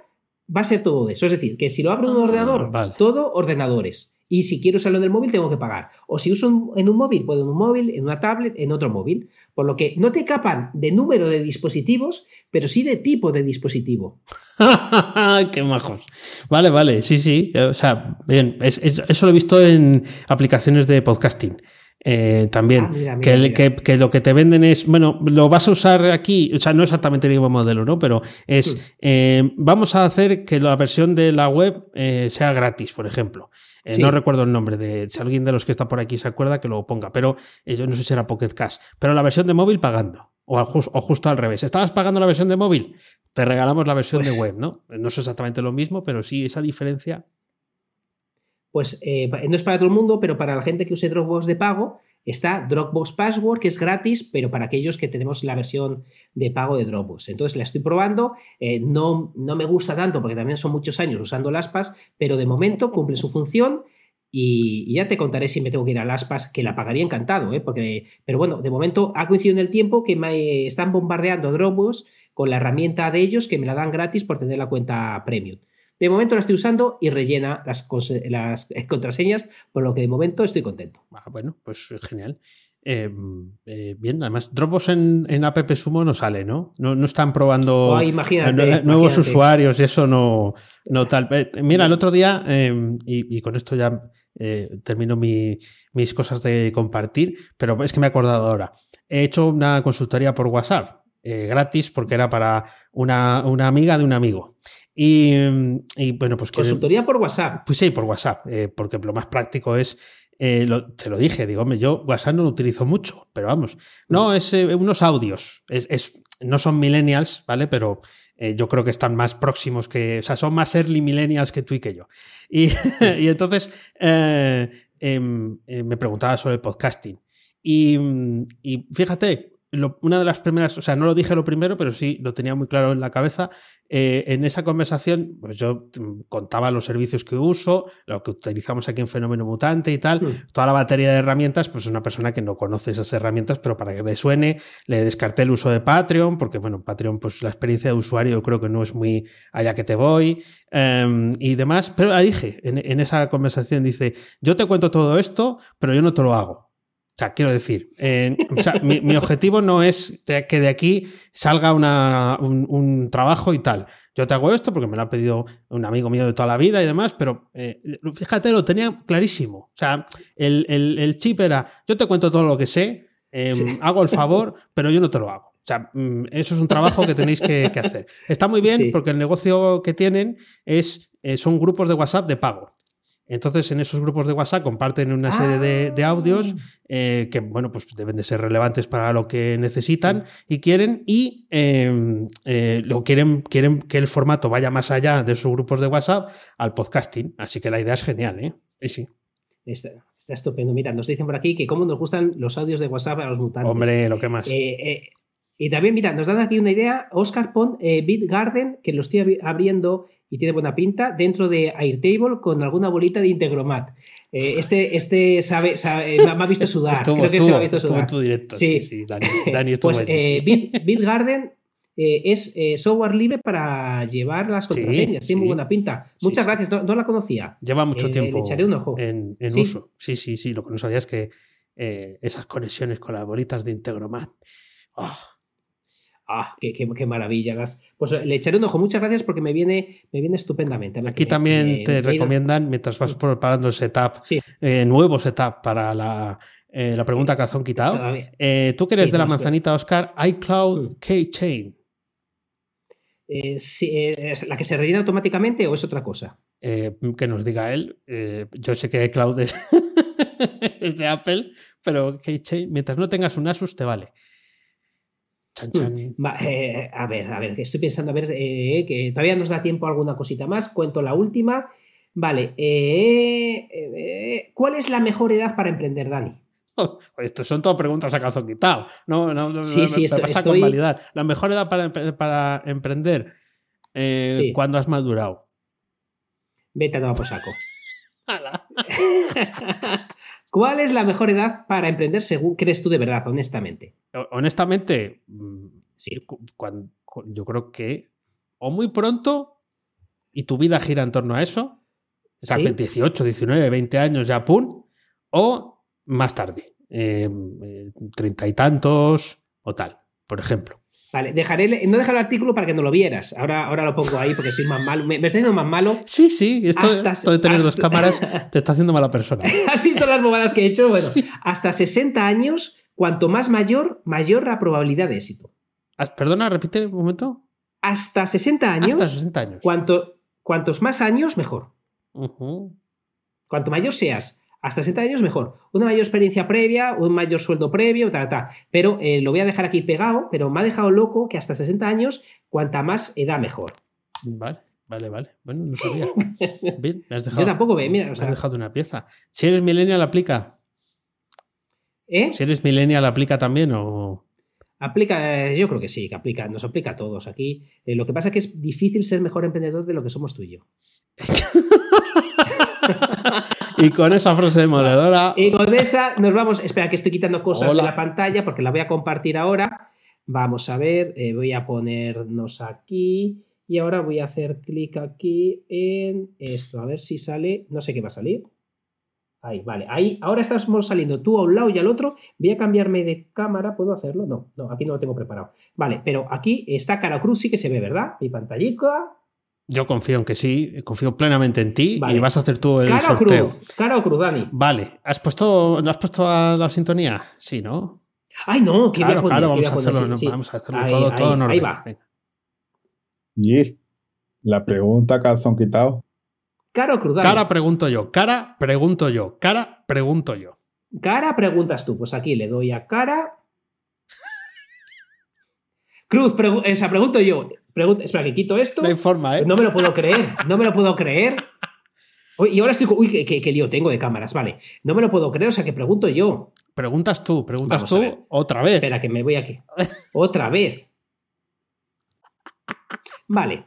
va a ser todo eso. Es decir, que si lo abro en un ah, ordenador, todo ordenadores. Y si quiero usarlo en el móvil, tengo que pagar. O si uso en un móvil, puedo en un móvil, en una tablet, en otro móvil. Por lo que no te capan de número de dispositivos, pero sí de tipo de dispositivo. ¡Qué majos! Vale, vale, sí, sí. O sea, bien, eso lo he visto en aplicaciones de podcasting. Eh, también, ah, que, lo que te venden es, bueno, lo vas a usar aquí, o sea, no exactamente el mismo modelo, ¿no? Pero es, hmm. eh, vamos a hacer que la versión de la web eh, sea gratis, por ejemplo. No recuerdo el nombre de, si alguien de los que está por aquí se acuerda, que lo ponga, pero yo no sé si era Pocket Cash, pero la versión de móvil pagando. O, justo al revés. ¿Estabas pagando la versión de móvil? Te regalamos la versión de pues web, ¿no? No es exactamente lo mismo, pero sí esa diferencia pues eh, no es para todo el mundo, pero para la gente que use Dropbox de pago, está Dropbox Password, que es gratis, pero para aquellos que tenemos la versión de pago de Dropbox. Entonces la estoy probando, eh, no, no me gusta tanto porque también son muchos años usando las PAS, pero de momento cumple su función. Y, ya te contaré si me tengo que ir a las PAS, que la pagaría encantado, ¿eh? porque, pero bueno, de momento ha coincidido en el tiempo que me están bombardeando Dropbox con la herramienta de ellos que me la dan gratis por tener la cuenta premium. De momento la estoy usando y rellena las, las contraseñas, por lo que de momento estoy contento. Ah, bueno, pues genial. Em, eh, bien, además, Dropbox en, en App Sumo no sale, ¿no? No, están probando nuevos usuarios y eso no, no tal. Eh, mira, el otro día, em, y, con esto ya eh, termino mis cosas de compartir, pero es que me he acordado ahora. He hecho una consultoría por WhatsApp, gratis, porque era para una, una amiga de un amigo. Y, bueno, pues... Consultoría por WhatsApp. Pues sí, por WhatsApp, eh, porque lo más práctico es... Eh, te lo dije, digo, yo WhatsApp no lo utilizo mucho, pero vamos. No, es eh, unos audios. Es, no son millennials, ¿vale? Pero yo creo que están más próximos que. O sea, son más early millennials que tú y que yo. Y, entonces em, me preguntaba sobre el podcasting. Y, y fíjate, una de las primeras, o sea, no lo dije lo primero, pero sí lo tenía muy claro en la cabeza. Eh, en esa conversación, pues yo mm, contaba los servicios que uso, lo que utilizamos aquí en Fenómeno Mutante y tal, hmm. toda la batería de herramientas, pues una persona que no conoce esas herramientas, pero para que le suene, le descarté el uso de Patreon, porque bueno, Patreon, pues la experiencia de usuario yo creo que no es muy allá que te voy em, y demás, pero la dije, en, en esa conversación dice, yo te cuento todo esto, pero yo no te lo hago. O sea, quiero decir, eh, mi, objetivo no es que de aquí salga un, trabajo y tal. Yo te hago esto porque me lo ha pedido un amigo mío de toda la vida y demás, pero eh, fíjate, lo tenía clarísimo. O sea, el, chip era, yo te cuento todo lo que sé, em, hago el favor, pero yo no te lo hago. O sea, mm, eso es un trabajo que tenéis que, hacer. Está muy bien porque el negocio que tienen es, eh, son grupos de WhatsApp de pago. Entonces, en esos grupos de WhatsApp comparten una serie de, audios ah. eh, que, bueno, pues deben de ser relevantes para lo que necesitan y quieren, y em, eh, lo quieren, quieren que el formato vaya más allá de sus grupos de WhatsApp al podcasting. Así que la idea es genial, ¿eh? sí. Está, estupendo. Mira, nos dicen por aquí que cómo nos gustan los audios de WhatsApp a los mutantes. Hombre, lo que más. Eh, y también, mira, nos dan aquí una idea. Oscar Pont, Bitgarden, que lo estoy abriendo y tiene buena pinta, dentro de Airtable con alguna bolita de Integromat. Eh, este, este sabe, sabe me, ha visto sudar. Estuvo, Creo que este me ha visto sudar. en tu directo. Sí, sí, Dani, Dani pues eh, Bitgarden es software libre para llevar las contraseñas. Tiene muy buena pinta. Muchas gracias, no, la conocía. Lleva mucho tiempo le echaré un ojo. en, uso. Sí, sí, sí. Lo que no sabía es que esas conexiones con las bolitas de Integromat. Oh, Ah, qué, maravilla. Pues le echaré un ojo. Muchas gracias porque me viene, me viene estupendamente. Aquí también te recomiendan, mientras vas preparando el setup, eh, nuevo setup para la, eh, la pregunta que has quitado. Eh, Tú que eres de la manzanita, Oscar, iCloud mm. Keychain. ¿Es la que se rellena automáticamente o es otra cosa? que nos diga él. yo sé que iCloud es, es de Apple, pero Keychain, mientras no tengas un Asus, te vale. Eh, a ver, a ver, estoy pensando, a ver, eh, que todavía nos da tiempo a alguna cosita más. Cuento la última. Vale, eh, ¿cuál es la mejor edad para emprender, Dani? Oh, Estas son todas preguntas a cazo quitado. No, no, sí, sí, esto, pasa con validar. La mejor edad para, para emprender, cuando has madurado. Vete a tomar por saco. ¿Cuál es la mejor edad para emprender según crees tú de verdad, honestamente? Honestamente, mm, sí. yo creo que o muy pronto y tu vida gira en torno a eso, o sea, 18, 19, 20 años ya, pum, o más tarde, em, eh, treinta y tantos o tal, por ejemplo. Vale, dejaré, no dejaré el artículo para que no lo vieras. Ahora, ahora lo pongo ahí porque soy más malo. Me, estoy haciendo más malo. Sí, sí, esto, de tener dos cámaras te está haciendo mala persona. ¿Has visto las bobadas que he hecho? Bueno, hasta 60 años, cuanto más mayor, mayor la probabilidad de éxito. Perdona, repite un momento. Hasta 60 años. Hasta 60 años. Cuanto, cuantos más años, mejor. Cuanto mayor seas, hasta 60 años mejor. Una mayor experiencia previa, un mayor sueldo previo, tal, tal. Pero eh, lo voy a dejar aquí pegado, pero me ha dejado loco que hasta 60 años, cuanta más edad mejor. Vale. Vale, vale. Bueno, no sabía. Bien, me has dejado. Yo tampoco ve, mira. me has dejado una pieza. Si eres millennial, aplica. ¿Eh? Si eres millennial, aplica también o. Aplica, eh, yo creo que sí, que aplica, nos aplica a todos aquí. Eh, lo que pasa es que es difícil ser mejor emprendedor de lo que somos tú y yo. y con esa frase demoledora. Y con esa nos vamos. Espera, que estoy quitando cosas de la pantalla porque la voy a compartir ahora. Vamos a ver, eh, voy a ponernos aquí. Y ahora voy a hacer clic aquí en esto. A ver si sale. No sé qué va a salir. Ahí, vale. Ahí, ahora estamos saliendo tú a un lado y al otro. Voy a cambiarme de cámara. ¿Puedo hacerlo? No, no, aquí no lo tengo preparado. Vale, pero aquí está cara cruz, sí que se ve, ¿verdad? Mi pantallita. Yo confío en que sí, confío plenamente en ti y vas a hacer tú el cara sorteo. Cruz, cara o cruz, Dani. Vale, ¿has puesto, ¿has puesto a la sintonía? Sí, ¿no? Ay, no, que claro, claro, vamos, a hacerlo, vamos a hacerlo todo, todo en orden. Ahí va. Y la pregunta calzón quitado. Cara o cruz, Dani. Cara pregunto yo, cara pregunto yo, cara pregunto yo. Cara preguntas tú, pues aquí le doy a cara. Cruz, esa pregunto yo espera, que quito esto. No informa, ¿eh? No me lo puedo creer, no me lo puedo creer. Y ahora estoy. Uy, qué, lío tengo de cámaras, vale. No me lo puedo creer, o sea que pregunto yo. Preguntas tú, preguntas tú otra vez. Espera, que me voy aquí. otra vez. Vale.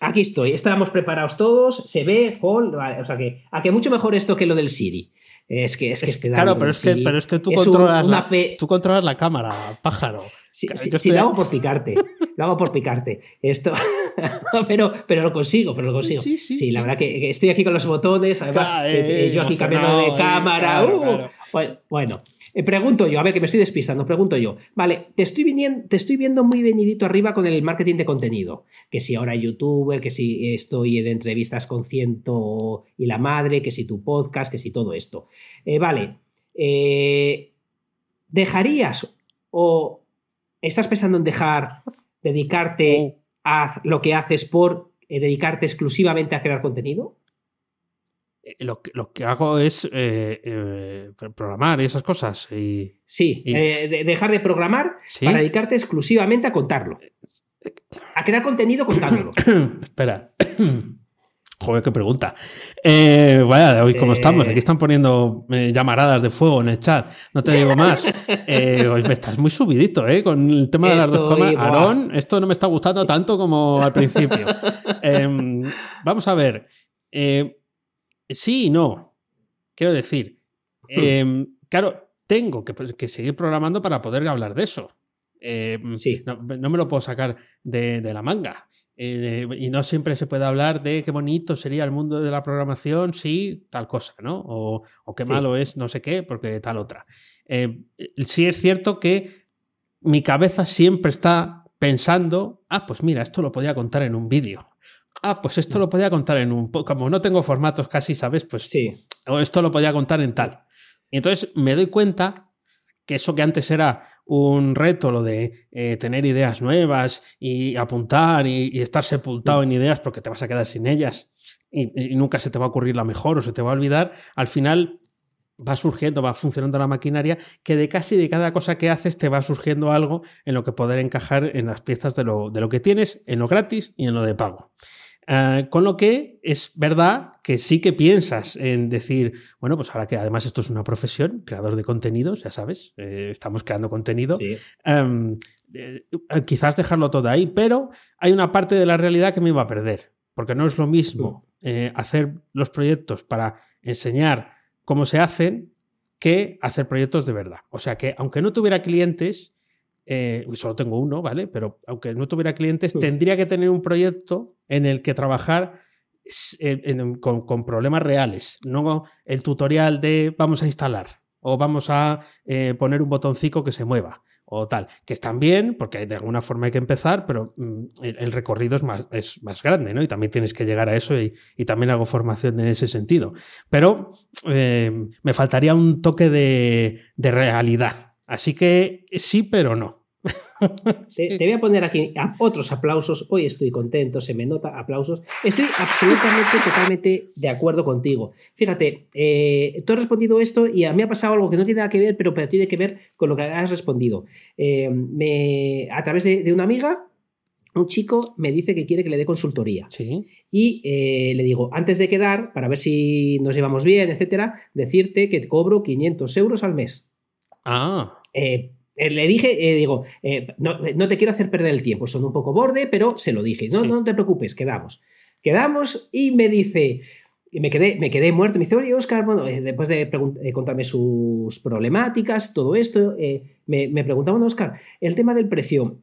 Aquí estoy. Estábamos preparados todos. Se ve, Hall. o sea que. A que mucho mejor esto que lo del Siri. Es que es que este Claro, pero es que, pero es que tú, controlas la, tú controlas la cámara, pájaro. Sí, lo hago por picarte. Lo hago por picarte. Esto. pero, pero lo consigo, pero lo consigo. Sí, la verdad que, estoy aquí con los botones. Además, eh, yo aquí cambiando de cámara. Uh, bueno, eh, pregunto yo, a ver, que me estoy despistando, pregunto yo. Vale, te estoy, viniendo, te estoy viendo muy venidito arriba con el marketing de contenido. Que si ahora youtuber, que si estoy de entrevistas con ciento y la madre, que si tu podcast, que si todo esto. Eh, vale, ¿dejarías o ¿Estás pensando en dejar dedicarte a lo que haces por eh, dedicarte exclusivamente a crear contenido? Eh, lo que, lo que hago es eh, programar y esas cosas. Y, sí, dejar de programar para dedicarte exclusivamente a contarlo. A crear contenido contándolo. Espera. Joder, qué pregunta. Eh, vaya, hoy cómo estamos. Aquí están poniendo eh, llamaradas de fuego en el chat. No te digo más. Eh, hoy me estás muy subidito, ¿eh? Con el tema de las dos comas. Aarón, esto no me está gustando tanto como al principio. Em, vamos a ver. Sí y no. Quiero decir. Hmm. Em, claro, tengo que, que seguir programando para poder hablar de eso. Eh, no, me lo puedo sacar de, la manga. Eh, y no siempre se puede hablar de qué bonito sería el mundo de la programación si tal cosa, ¿no? O, qué malo es no sé qué, porque tal otra. sí es cierto que mi cabeza siempre está pensando, ah, pues mira, esto lo podía contar en un vídeo. Ah, pues esto lo podía contar en un... Como no tengo formatos casi, ¿sabes? Pues sí. O esto lo podía contar en tal. Y entonces me doy cuenta que eso que antes era un reto, lo de eh, tener ideas nuevas y apuntar y, estar sepultado en ideas porque te vas a quedar sin ellas y, nunca se te va a ocurrir la mejor o se te va a olvidar, al final va surgiendo, va funcionando la maquinaria, que de casi de cada cosa que haces te va surgiendo algo en lo que poder encajar en las piezas de lo, de lo que tienes, en lo gratis y en lo de pago. Eh, con lo que es verdad que sí que piensas en decir, bueno, pues ahora que además esto es una profesión, creador de contenidos, ya sabes, eh, estamos creando contenido, em, eh, quizás dejarlo todo ahí, pero hay una parte de la realidad que me iba a perder, porque no es lo mismo hacer los proyectos para enseñar cómo se hacen que hacer proyectos de verdad. O sea que aunque no tuviera clientes, eh, solo tengo uno, ¿vale? Pero aunque no tuviera clientes, tendría que tener un proyecto en el que trabajar con, problemas reales, no el tutorial de vamos a instalar o vamos a eh, poner un botoncito que se mueva o tal, que están bien, porque de alguna forma hay que empezar, pero mm, el, recorrido es más, es más grande, ¿no? Y también tienes que llegar a eso y, también hago formación en ese sentido. Pero eh, me faltaría un toque de realidad Así que sí, pero no. Te, voy a poner aquí otros aplausos. Hoy estoy contento, se me nota aplausos. Estoy absolutamente, totalmente de acuerdo contigo. Fíjate, eh, tú has respondido esto y a mí ha pasado algo que no tiene nada que ver, pero, tiene que ver con lo que has respondido. Eh, me, a través de, una amiga, un chico me dice que quiere que le dé consultoría. ¿Sí? Y eh, le digo, antes de quedar, para ver si nos llevamos bien, etcétera, decirte que cobro 500 euros al mes. Ah. Eh, eh, le dije, eh, digo, no, te quiero hacer perder el tiempo, son un poco borde, pero se lo dije. No, no te preocupes, quedamos. Quedamos y me dice, me quedé, me quedé muerto. Me dice, oye, Oscar, bueno, después de contarme sus problemáticas, todo esto, me, me preguntaba, Oscar, el tema del precio.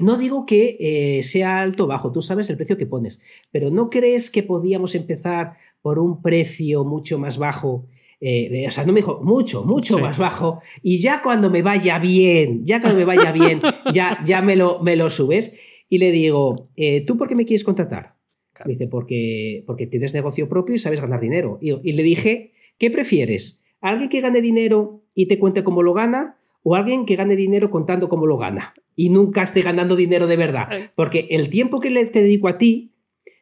no digo que sea alto o bajo, tú sabes el precio que pones, pero ¿no crees que podíamos empezar por un precio mucho más bajo eh, o sea, no me dijo mucho, mucho más bajo. Y ya cuando me vaya bien, ya cuando me vaya bien, ya, ya me, lo, me lo subes. Y le digo, eh, ¿tú por qué me quieres contratar? Me dice, porque, porque tienes negocio propio y sabes ganar dinero. Y, le dije, ¿qué prefieres? ¿Alguien que gane dinero y te cuente cómo lo gana? ¿O alguien que gane dinero contando cómo lo gana? Y nunca esté ganando dinero de verdad. Porque el tiempo que le te dedico a ti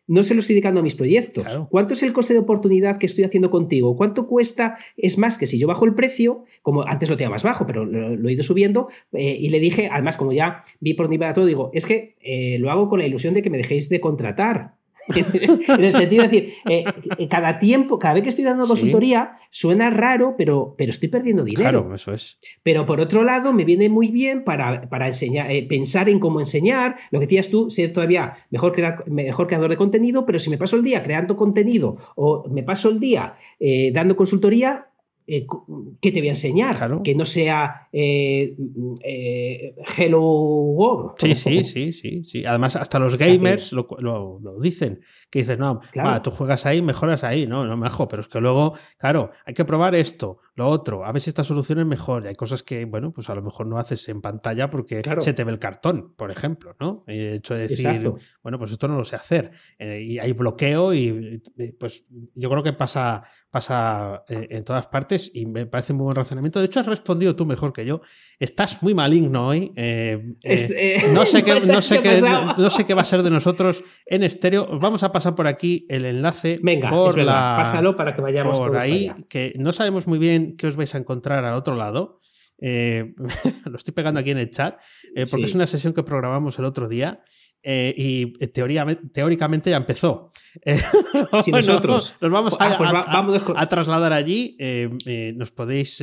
no se lo estoy dedicando a mis proyectos. ¿Cuánto es el coste de oportunidad que estoy haciendo contigo? ¿Cuánto cuesta? Es más que si yo bajo el precio, como antes lo tenía más bajo, pero lo, he ido subiendo, eh, y le dije, además, como ya vi por nivel a todo, digo, es que eh, lo hago con la ilusión de que me dejéis de contratar. En el sentido de decir, eh, cada tiempo, cada vez que estoy dando consultoría, suena raro, pero, pero estoy perdiendo dinero. Claro, eso es. Pero por otro lado, me viene muy bien para, para enseñar, eh, pensar en cómo enseñar. Lo que decías tú, ser todavía mejor, crear, mejor creador de contenido, pero si me paso el día creando contenido o me paso el día eh, dando consultoría, eh, ¿qué te voy a enseñar? Que no sea eh, eh, Hello World. Sí, sí, sí, sí, sí. Además, hasta los gamers lo, dicen. Que dices, no, tú juegas ahí, mejoras ahí. No, no me pero es que luego, claro, hay que probar esto, lo otro, a ver si esta solución es mejor. Y hay cosas que, bueno, pues a lo mejor no haces en pantalla porque se te ve el cartón, por ejemplo, ¿no? El hecho de decir, bueno, pues esto no lo sé hacer. y hay bloqueo y, pues yo creo que pasa pasa eh, en todas partes y me parece muy buen razonamiento. De hecho, has respondido tú mejor que yo. Estás muy maligno hoy. Eh, eh, no, sé qué, no, sé qué, no, sé qué va a ser de nosotros en estéreo. Vamos a pasar por aquí el enlace. Venga, por la, pásalo para que vayamos por ahí, que no sabemos muy bien qué os vais a encontrar al otro lado. lo estoy pegando aquí en el chat, porque es una sesión que programamos el otro día. Eh, y eh, teóricamente ya empezó. si nosotros nos vamos, a, ah, pues trasladar allí, eh, nos podéis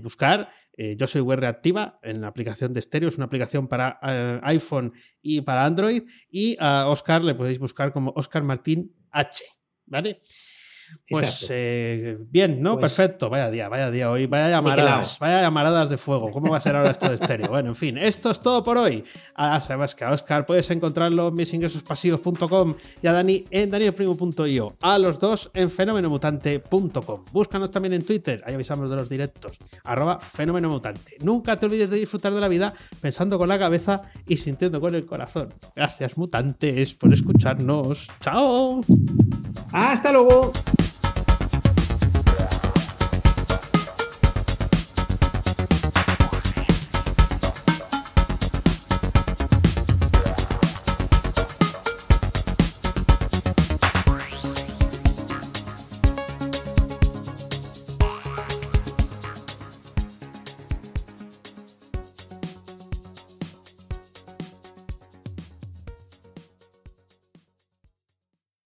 buscar. yo soy web reactiva en la aplicación de Stereo, es una aplicación para iPhone y para Android. Y a Oscar le podéis buscar como Oscar Martín H. ¿Vale? Pues eh, bien, ¿no? Pues Perfecto. Vaya día, vaya día hoy. Vaya llamaradas, vaya llamaradas de fuego. ¿Cómo va a ser ahora esto de estéreo? Bueno, en fin, esto es todo por hoy. Ah, sabes que a Oscar puedes encontrarlo en misingresospasivos.com y a Dani en danielprimo.io. A los dos en fenomenomutante.com. Búscanos también en Twitter, ahí avisamos de los directos. Arroba fenomenomutante. Nunca te olvides de disfrutar de la vida pensando con la cabeza y sintiendo con el corazón. Gracias, mutantes, por escucharnos. ¡Chao! ¡Hasta luego!